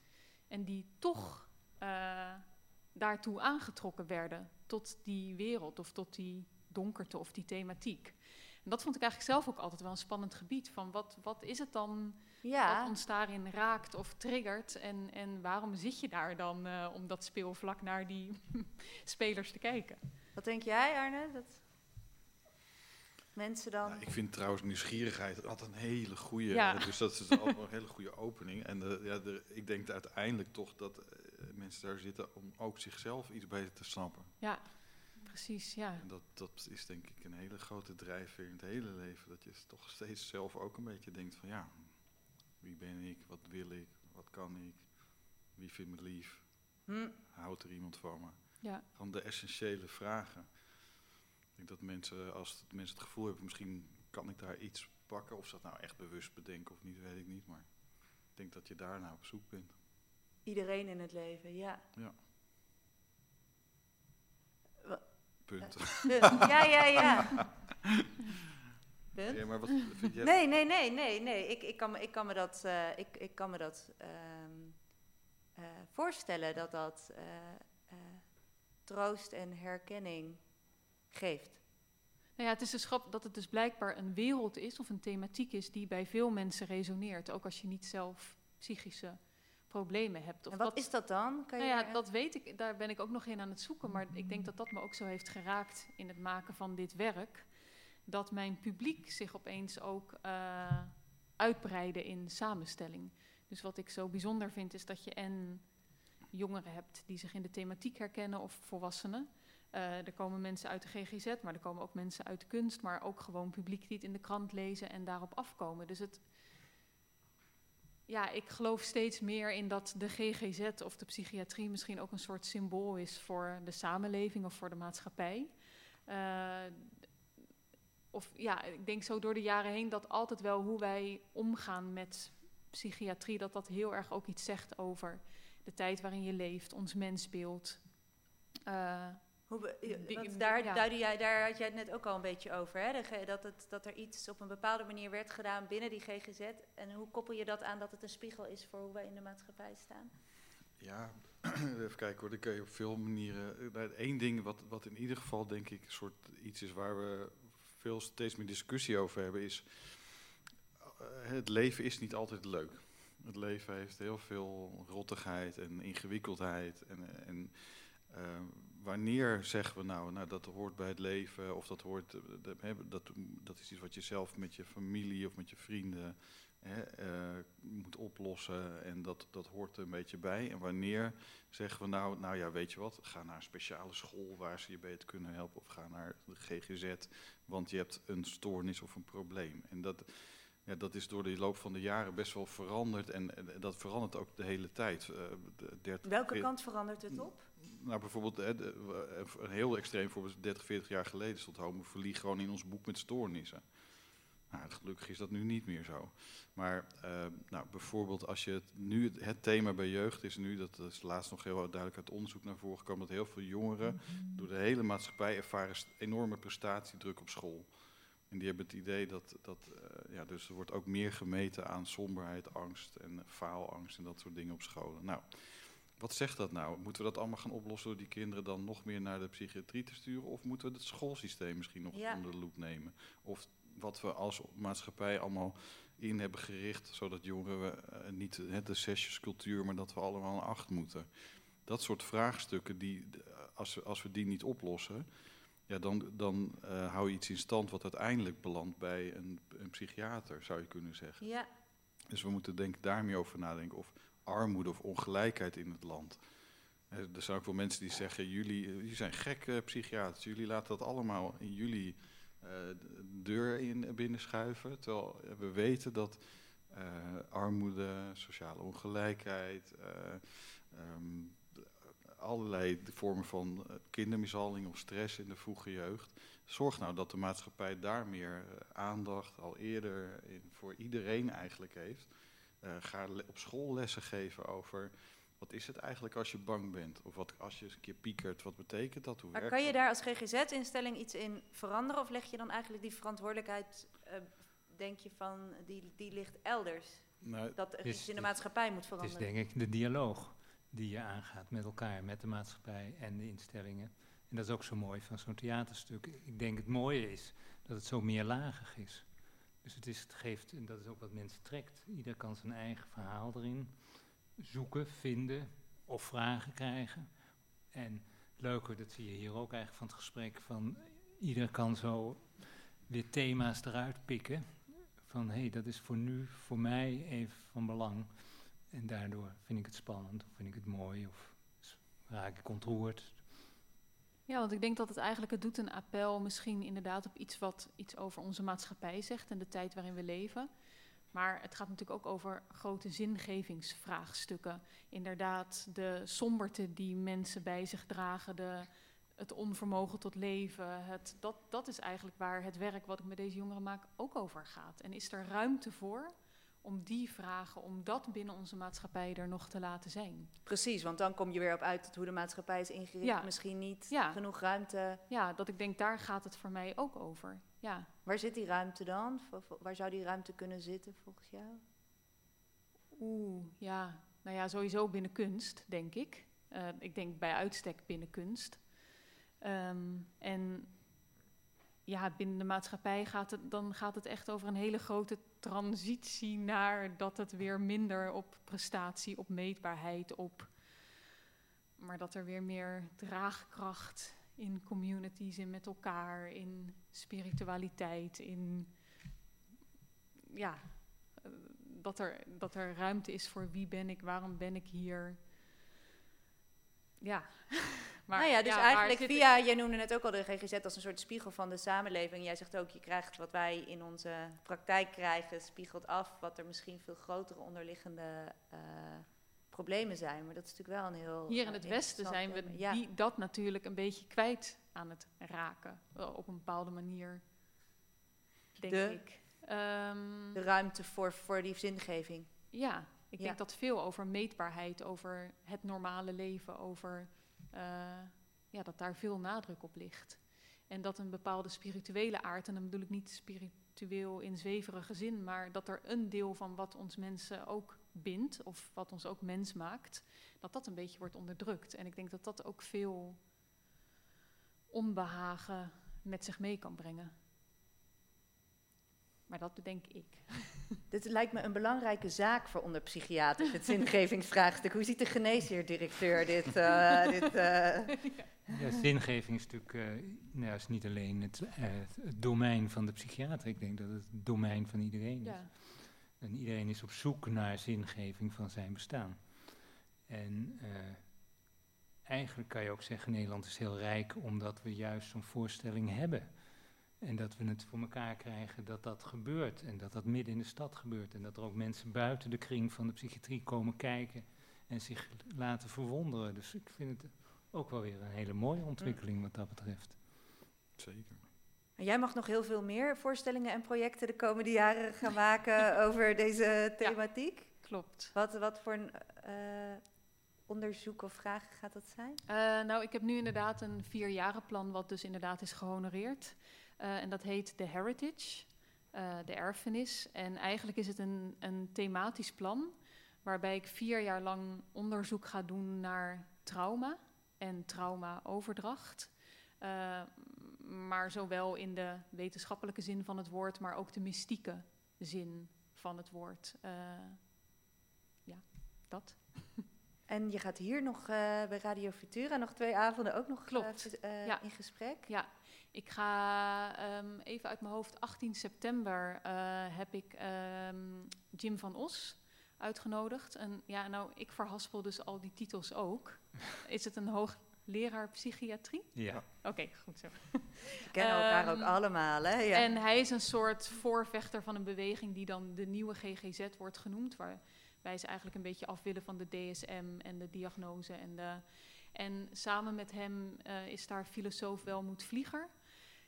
En die toch eh, daartoe aangetrokken werden tot die wereld of tot die donkerte of die thematiek. En dat vond ik eigenlijk zelf ook altijd wel een spannend gebied. Van wat, wat is het dan ja. wat ons daarin raakt of triggert? En, en waarom zit je daar dan eh, om dat speelvlak naar die spelers te kijken? Wat denk jij, Arne? Dat mensen dan... Nou, ik vind trouwens nieuwsgierigheid altijd een hele goede. Ja. Dus dat is altijd een hele goede opening. En de, ja, de, ik denk uiteindelijk toch dat eh, mensen daar zitten om ook zichzelf iets beter te snappen. Ja, precies, ja. En dat, dat is denk ik een hele grote drijfveer in het hele leven. Dat je toch steeds zelf ook een beetje denkt van ja, wie ben ik, wat wil ik, wat kan ik, wie vindt me lief, Hm, houdt er iemand van me. ja. Gewoon de essentiële vragen. Ik denk dat mensen, als het- mensen het gevoel hebben, misschien kan ik daar iets pakken. Of ze dat nou echt bewust bedenken of niet, weet ik niet. Maar ik denk dat je daarna op zoek bent. iedereen in het leven, ja. Punt. Punt. Ja, ja, ja. Punt. Ja, maar wat vind jij? Nee, nee, nee, nee, nee. Ik, ik, kan, me, ik kan me dat, eh, ik, ik kan me dat ehm, eh, voorstellen dat dat eh, troost en herkenning geeft. Nou ja, het is dus grappig dat het dus blijkbaar een wereld is of een thematiek is die bij veel mensen resoneert. Ook als je niet zelf psychische problemen hebt. Of en wat dat- is dat dan? Kan Nou ja, dat weet ik. Daar ben ik ook nog in aan het zoeken. Maar ik denk dat dat me ook zo heeft geraakt in het maken van dit werk. Dat mijn publiek zich opeens ook eh uitbreidde in samenstelling. Dus wat ik zo bijzonder vind is dat je en jongeren hebt die zich in de thematiek herkennen of volwassenen. Eh, er komen mensen uit de GGZ, maar er komen ook mensen uit kunst, maar ook gewoon publiek die het in de krant lezen en daarop afkomen. Dus het, ja, ik geloof steeds meer in dat de GGZ of de psychiatrie misschien ook een soort symbool is voor de samenleving of voor de maatschappij. Eh, of ja, ik denk zo door de jaren heen dat altijd wel hoe wij omgaan met psychiatrie, dat dat heel erg ook iets zegt over de tijd waarin je leeft, ons mensbeeld. Eh, Hoe daar, ja. duidde jij, daar had jij het net ook al een beetje over. Hè? Dat, het, dat er iets op een bepaalde manier werd gedaan binnen die GGZ. En hoe koppel je dat aan dat het een spiegel is voor hoe wij in de maatschappij staan? Ja, even kijken hoor. Dan kun je op veel manieren. Eén ding wat, wat in ieder geval denk ik een soort iets is waar we veel steeds meer discussie over hebben, is eh, het leven is niet altijd leuk. Het leven heeft heel veel rottigheid en ingewikkeldheid. En, en eh, wanneer zeggen we nou, nou, dat hoort bij het leven, of dat hoort, eh, dat, dat, is iets wat je zelf met je familie of met je vrienden hè, eh, moet oplossen en dat, dat hoort er een beetje bij. En wanneer zeggen we nou, nou ja, weet je wat, ga naar een speciale school waar ze je beter kunnen helpen, of ga naar de GGZ, want je hebt een stoornis of een probleem. En dat, ja, dat is door de loop van de jaren best wel veranderd en, en dat verandert ook de hele tijd. Eh, de 30, Welke 40 kant verandert het op? Nou, bijvoorbeeld, eh, een heel extreem voorbeeld, 30, 40 jaar geleden stond homofilie gewoon in ons boek met stoornissen. Nou, gelukkig is dat nu niet meer zo. Maar eh, nou, bijvoorbeeld als je het, nu, het, thema bij jeugd is nu, dat is laatst nog heel duidelijk uit onderzoek naar voren gekomen, dat heel veel jongeren door de hele maatschappij ervaren enorme prestatiedruk op school. En die hebben het idee dat, dat eh, ja, dus er wordt ook meer gemeten aan somberheid, angst en faalangst en dat soort dingen op scholen. Nou, wat zegt dat nou? Moeten we dat allemaal gaan oplossen door die kinderen dan nog meer naar de psychiatrie te sturen? Of moeten we het schoolsysteem misschien nog Ja. onder de loep nemen? Of wat we als maatschappij allemaal in hebben gericht, zodat jongeren eh, niet uh, de zesjescultuur, maar dat we allemaal een acht moeten. Dat soort vraagstukken, die, als, we, als we die niet oplossen, ja, dan, dan eh, hou je iets in stand wat uiteindelijk belandt bij een, een psychiater, zou je kunnen zeggen. Ja, Dus we moeten denk ik daar meer over nadenken. Of armoede of ongelijkheid in het land. Eh, Er zijn ook wel mensen die zeggen, jullie, eh, jullie zijn gek eh, psychiaters. Jullie laten dat allemaal in jullie eh, de deur in, binnenschuiven. Terwijl we weten dat armoede, sociale ongelijkheid... eh, ehm, allerlei vormen van kindermishandeling of stress in de vroege jeugd. Zorg nou dat de maatschappij daar meer aandacht al eerder voor iedereen eigenlijk heeft. Eh, ga op school lessen geven over wat is het eigenlijk als je bang bent? Of wat als je eens een keer piekert, wat betekent dat? Hoe maar werkt kan je dat? daar als GGZ-instelling iets in veranderen? Of leg je dan eigenlijk die verantwoordelijkheid, eh, denk je van, die, die ligt elders? Nou, Dat er Is- iets in de maatschappij moet Het is veranderen? denk ik de dialoog die je aangaat met elkaar, met de maatschappij en de instellingen. En dat is ook zo mooi van zo'n theaterstuk. Ik denk het mooie is dat het zo meerlagig is. Dus het, is, het geeft, en dat is ook wat mensen trekt. Ieder kan zijn eigen verhaal erin zoeken, vinden of vragen krijgen. En het leuke, dat zie je hier ook eigenlijk van het gesprek, van ieder kan zo weer thema's eruit pikken. Van hé, hey, dat is voor nu, voor mij even van belang. En daardoor vind ik het spannend, of vind ik het mooi, of raak ik ontroerd. Ja, want ik denk dat het eigenlijk, het doet een appel misschien inderdaad op iets wat iets over onze maatschappij zegt en de tijd waarin we leven. Maar het gaat natuurlijk ook over grote zingevingsvraagstukken. Inderdaad, de somberte die mensen bij zich dragen, de, het onvermogen tot leven. Het, dat, dat is eigenlijk waar het werk wat ik met deze jongeren maak ook over gaat. En is er ruimte voor om die vragen, om dat binnen onze maatschappij er nog te laten zijn? Precies, want dan kom je weer op uit tot hoe de maatschappij is ingericht. Ja. Misschien niet Ja. genoeg ruimte. Ja, dat ik denk, daar gaat het voor mij ook over. Ja. Waar zit die ruimte dan? Waar zou die ruimte kunnen zitten volgens jou? Oeh, ja. Nou ja, sowieso binnen kunst, denk ik. Eh, ik denk bij uitstek binnen kunst. Ehm, en ja, binnen de maatschappij gaat het, dan gaat het echt over een hele grote transitie naar dat het weer minder op prestatie, op meetbaarheid, op. Maar dat er weer meer draagkracht in communities, in met elkaar, in spiritualiteit, in. Ja, dat er, dat er ruimte is voor wie ben ik, waarom ben ik hier. Ja. maar, nou ja, dus eigenlijk via, jij noemde net ook al de GGZ als een soort spiegel van de samenleving. Jij zegt ook, je krijgt wat wij in onze praktijk krijgen, spiegelt af wat er misschien veel grotere onderliggende eh, problemen zijn. Maar dat is natuurlijk wel een heel. Hier in eh, het Westen zijn we ja. die, dat natuurlijk een beetje kwijt aan het raken. Wel op een bepaalde manier, denk De? ik. Ehm, De ruimte voor, voor die zingeving. Ja, ik Ja. denk dat veel over meetbaarheid, over het normale leven, over eh, ja, dat daar veel nadruk op ligt. En dat een bepaalde spirituele aard, en dan bedoel ik niet spiritueel in zweverige zin, maar dat er een deel van wat ons mensen ook bindt, of wat ons ook mens maakt, dat dat een beetje wordt onderdrukt. En ik denk dat dat ook veel onbehagen met zich mee kan brengen. Maar dat bedenk ik. Dit lijkt me een belangrijke zaak voor onder psychiaters, het zingevingsvraagstuk. Hoe ziet de geneesheer-directeur dit? eh, dit eh, Ja, zingeving is natuurlijk eh, nou, is niet alleen het, eh, het domein van de psychiater. Ik denk dat het het domein van iedereen is. Ja. En iedereen is op zoek naar zingeving van zijn bestaan. En eh, eigenlijk kan je ook zeggen, Nederland is heel rijk omdat we juist zo'n voorstelling hebben. En dat we het voor elkaar krijgen dat dat gebeurt. En dat dat midden in de stad gebeurt. En dat er ook mensen buiten de kring van de psychiatrie komen kijken en zich laten verwonderen. Dus ik vind het ook wel weer een hele mooie ontwikkeling wat dat betreft. Zeker. En jij mag nog heel veel meer voorstellingen en projecten de komende jaren gaan maken over deze thematiek. Klopt. Wat, wat voor een, eh, onderzoek of vragen gaat dat zijn? Eh, nou, ik heb nu inderdaad een vierjarenplan, wat dus inderdaad is gehonoreerd. Eh, en dat heet The Heritage, eh, de erfenis. En eigenlijk is het een, een thematisch plan, waarbij ik vier jaar lang onderzoek ga doen naar trauma en traumaoverdracht. Eh, maar zowel in de wetenschappelijke zin van het woord, maar ook de mystieke zin van het woord. Ja, dat. En je gaat hier nog bij Radio Futura nog twee avonden ook nog Klopt. Ja. in gesprek. Ja, ik ga ehm, even uit mijn hoofd, 18 september eh, heb ik ehm, Jim van Os uitgenodigd. En ja, nou, ik verhaspel dus al die titels ook. Is het een hoogleraar psychiatrie? Ja. Oké, goed zo. We kennen elkaar ook Ehm, allemaal, hè? Ja. En hij is een soort voorvechter van een beweging die dan de nieuwe GGZ wordt genoemd. Waarbij ze eigenlijk een beetje af willen van de DSM en de diagnose. En, de, en samen met hem eh, is daar filosoof Welmoed Vlieger.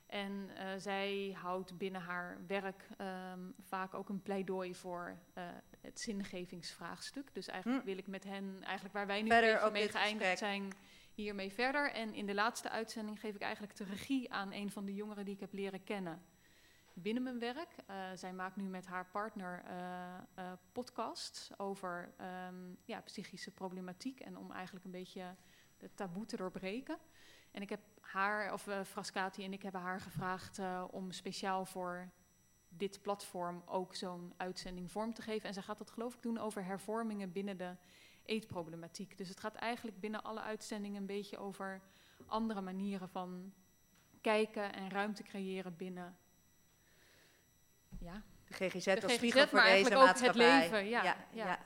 En eh, zij houdt binnen haar werk ehm, vaak ook een pleidooi voor eh, het zingevingsvraagstuk. Dus eigenlijk Hm. wil ik met hen, eigenlijk waar wij nu Verder mee geëindigd zijn, hiermee verder. En in de laatste uitzending geef ik eigenlijk de regie aan een van de jongeren die ik heb leren kennen binnen mijn werk. Eh, zij maakt nu met haar partner podcasts over ehm, ja, psychische problematiek en om eigenlijk een beetje de taboe te doorbreken. En ik heb haar, of eh Frascati en ik hebben haar gevraagd eh, om speciaal voor dit platform ook zo'n uitzending vorm te geven. En zij gaat dat geloof ik doen over hervormingen binnen de eetproblematiek. Dus het gaat eigenlijk binnen alle uitzendingen een beetje over andere manieren van kijken en ruimte creëren binnen ja, De GGZ de als spiegel voor maar deze ook het maatschappij. leven, ja, ja.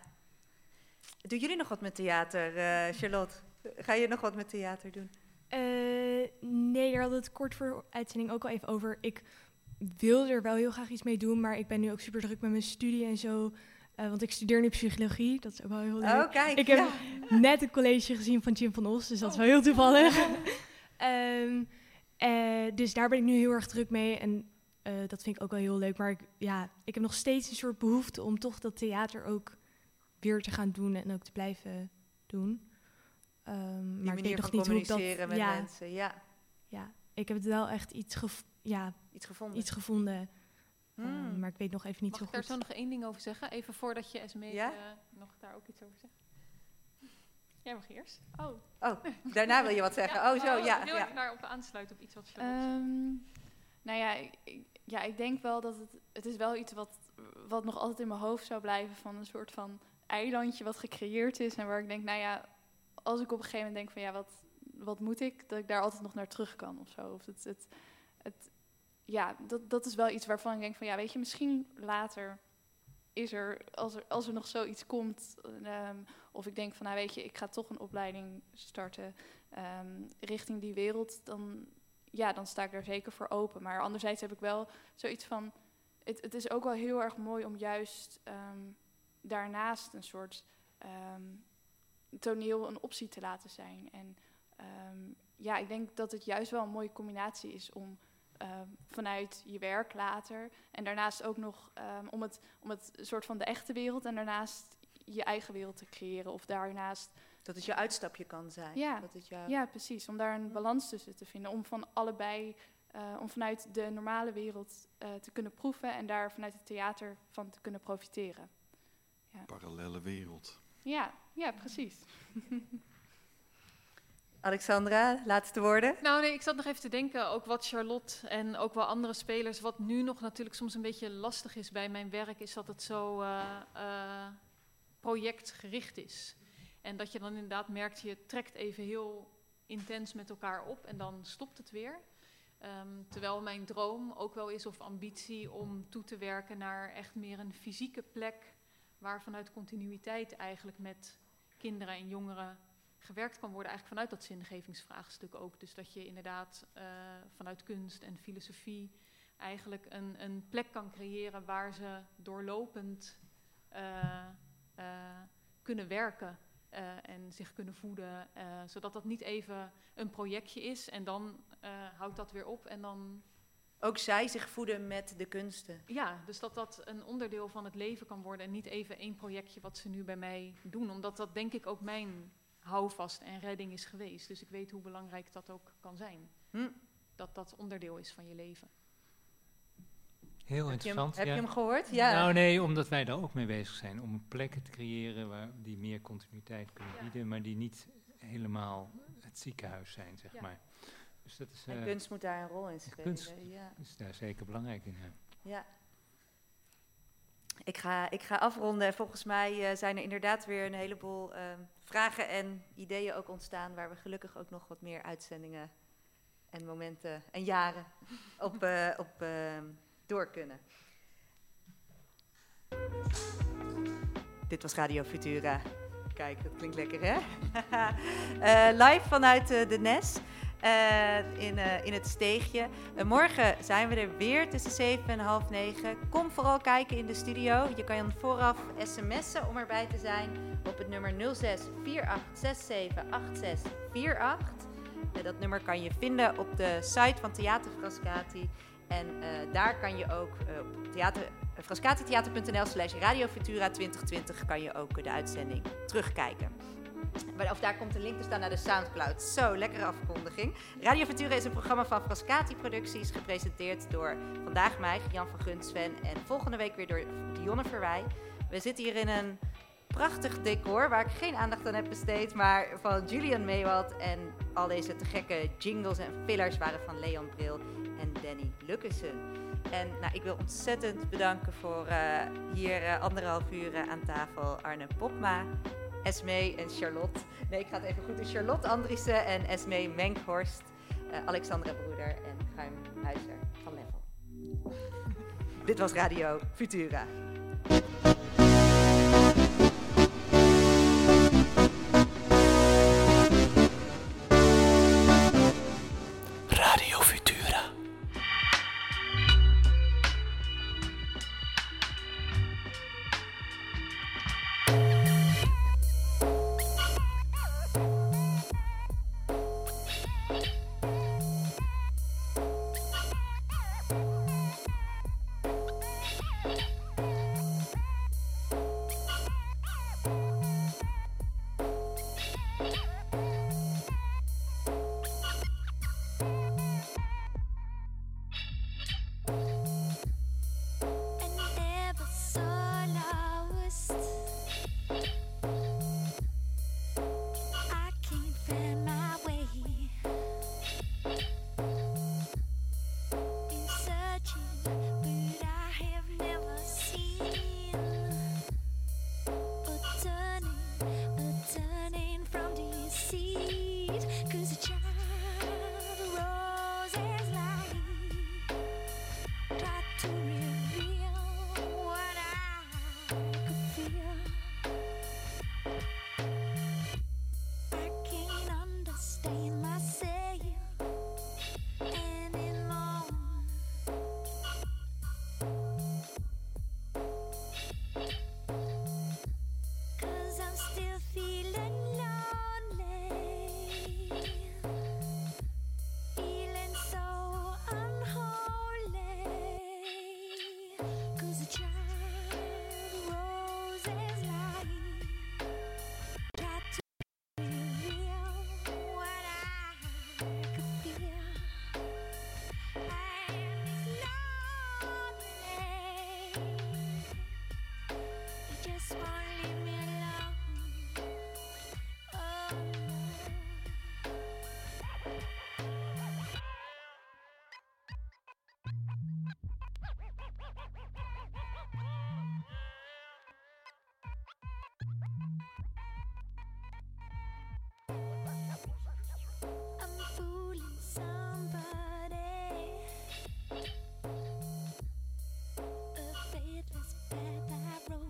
Doen jullie nog wat met theater, eh, Charlotte? Ga je nog wat met theater doen? Nee, daar hadden we het kort voor uitzending ook al even over. Ik wil er wel heel graag iets mee doen, maar ik ben nu ook super druk met mijn studie en zo. Eh, want ik studeer nu psychologie, dat is ook wel heel leuk. Oh, kijk. ik heb ja. net een college gezien van Jim van Os, dus dat is wel heel toevallig. Ehm, eh, dus daar ben ik nu heel erg druk mee en eh, dat vind ik ook wel heel leuk. Maar ik, ja, ik heb nog steeds een soort behoefte om toch dat theater ook weer te gaan doen en ook te blijven doen. Ehm, Die maar ik manier weet nog van niet hoe ik dat... communiceren met ja, mensen, ja. ja, ik heb het wel echt iets, gev- ja, Iets gevonden. iets gevonden. Hmm. Ehm, maar ik weet nog even niet Mag zo ik daar goed. zo nog één ding over zeggen? Even voordat je Ja? eh, nog daar ook iets over zegt. Jij mag eerst. Oh, Oh, daarna wil je wat zeggen. Oh, zo, ja. Heel ja. even daarop aansluiten op iets wat Charlotte Ehm, zegt. nou ja ik, ik- ja, ik denk wel dat het... Het is wel iets wat, wat nog altijd in mijn hoofd zou blijven... van een soort van eilandje wat gecreëerd is... en waar ik denk, nou ja, als ik op een gegeven moment denk van... ja, wat, wat moet ik? Dat ik daar altijd nog naar terug kan of zo. Of het, het, het, ja, dat, dat is wel iets waarvan ik denk van... ja, weet je, misschien later is er... als er, als er nog zoiets komt... ehm, of ik denk van, nou weet je, ik ga toch een opleiding starten... ehm, richting die wereld, dan ja, dan sta ik daar zeker voor open. Maar anderzijds heb ik wel zoiets van... Het, het is ook wel heel erg mooi om juist ehm, daarnaast een soort toneel een optie te laten zijn. En ehm, ja, ik denk dat het juist wel een mooie combinatie is om ehm, vanuit je werk later... en daarnaast ook nog ehm, om, het, om het soort van de echte wereld... en daarnaast je eigen wereld te creëren. Of daarnaast Dat het je uitstapje kan zijn. Ja. Dat het jou... ja, precies. Om daar een balans tussen te vinden. Om van allebei, eh, om vanuit de normale wereld eh, te kunnen proeven en daar vanuit het theater van te kunnen profiteren. Parallele wereld. Ja, ja, precies. Alexandra, laatste woorden. Nou nee, ik zat nog even te denken, ook wat Charlotte en ook wel andere spelers, wat nu nog natuurlijk soms een beetje lastig is bij mijn werk, is dat het zo eh, eh, projectgericht is. En dat je dan inderdaad merkt, je trekt even heel intens met elkaar op en dan stopt het weer. Ehm, terwijl mijn droom ook wel is, of ambitie, om toe te werken naar echt meer een fysieke plek, waar vanuit continuïteit eigenlijk met kinderen en jongeren gewerkt kan worden, eigenlijk vanuit dat zingevingsvraagstuk ook. Dus dat je inderdaad eh, vanuit kunst en filosofie eigenlijk een, een plek kan creëren waar ze doorlopend eh, eh, kunnen werken en zich kunnen voeden. zodat dat niet even een projectje is en dan houdt dat weer op en dan Ook zij zich voeden met de kunsten. ja, dus dat dat een onderdeel van het leven kan worden en niet even één projectje wat ze nu bij mij doen. Omdat dat denk ik ook mijn houvast en redding is geweest. Dus ik weet hoe belangrijk dat ook kan zijn. Hm. Dat dat onderdeel is van je leven. Heel Heb je, hem, interessant. heb je hem gehoord? Ja. Nou nee, omdat wij daar ook mee bezig zijn. Om plekken te creëren waar die meer continuïteit kunnen Ja. bieden, maar die niet helemaal het ziekenhuis zijn, zeg Ja. maar. Dus dat is, en eh, kunst moet daar een rol in spelen. kunst. Ja. is daar zeker belangrijk in. ja. ja. Ik ga, ik ga afronden. Volgens mij eh, zijn er inderdaad weer een heleboel ehm, vragen en ideeën ook ontstaan... waar we gelukkig ook nog wat meer uitzendingen en momenten en jaren op, eh, op ehm, door kunnen. Dit was Radio Futura. Kijk, dat klinkt lekker, hè? Live vanuit de NES eh, in, eh, in het steegje. Morgen zijn we er weer tussen 7 en half 9. Kom vooral kijken in de studio. Je kan vooraf sms'en om erbij te zijn op het nummer 06 4867 8648. Eh, dat nummer kan je vinden op de site van Theater Frascati. En eh, daar kan je ook op theater, frascatitheater.nl slash Radio Futura 2020 kan je ook de uitzending terugkijken. Of daar komt een link te staan naar de Soundcloud. Zo, lekkere afkondiging. Radio Futura is een programma van Frascati Producties, gepresenteerd door vandaag mij, Jan van Gunsven, en volgende week weer door Dionne Verwij. We zitten hier in een prachtig decor waar ik geen aandacht aan heb besteed, maar van Julian Meewald en al deze te gekke jingles en fillers waren van Leon Bril en Danny Lukkesen. En nou, ik wil ontzettend bedanken voor eh, hier eh, anderhalf uur eh, aan tafel Arne Popma, Esmee en Charlotte. Nee, ik ga het even goed doen. Charlotte Andriessen en Esmee Menkhorst, eh, Alexandra Broeder en Guim Huizer van Level. Dit was Radio Futura.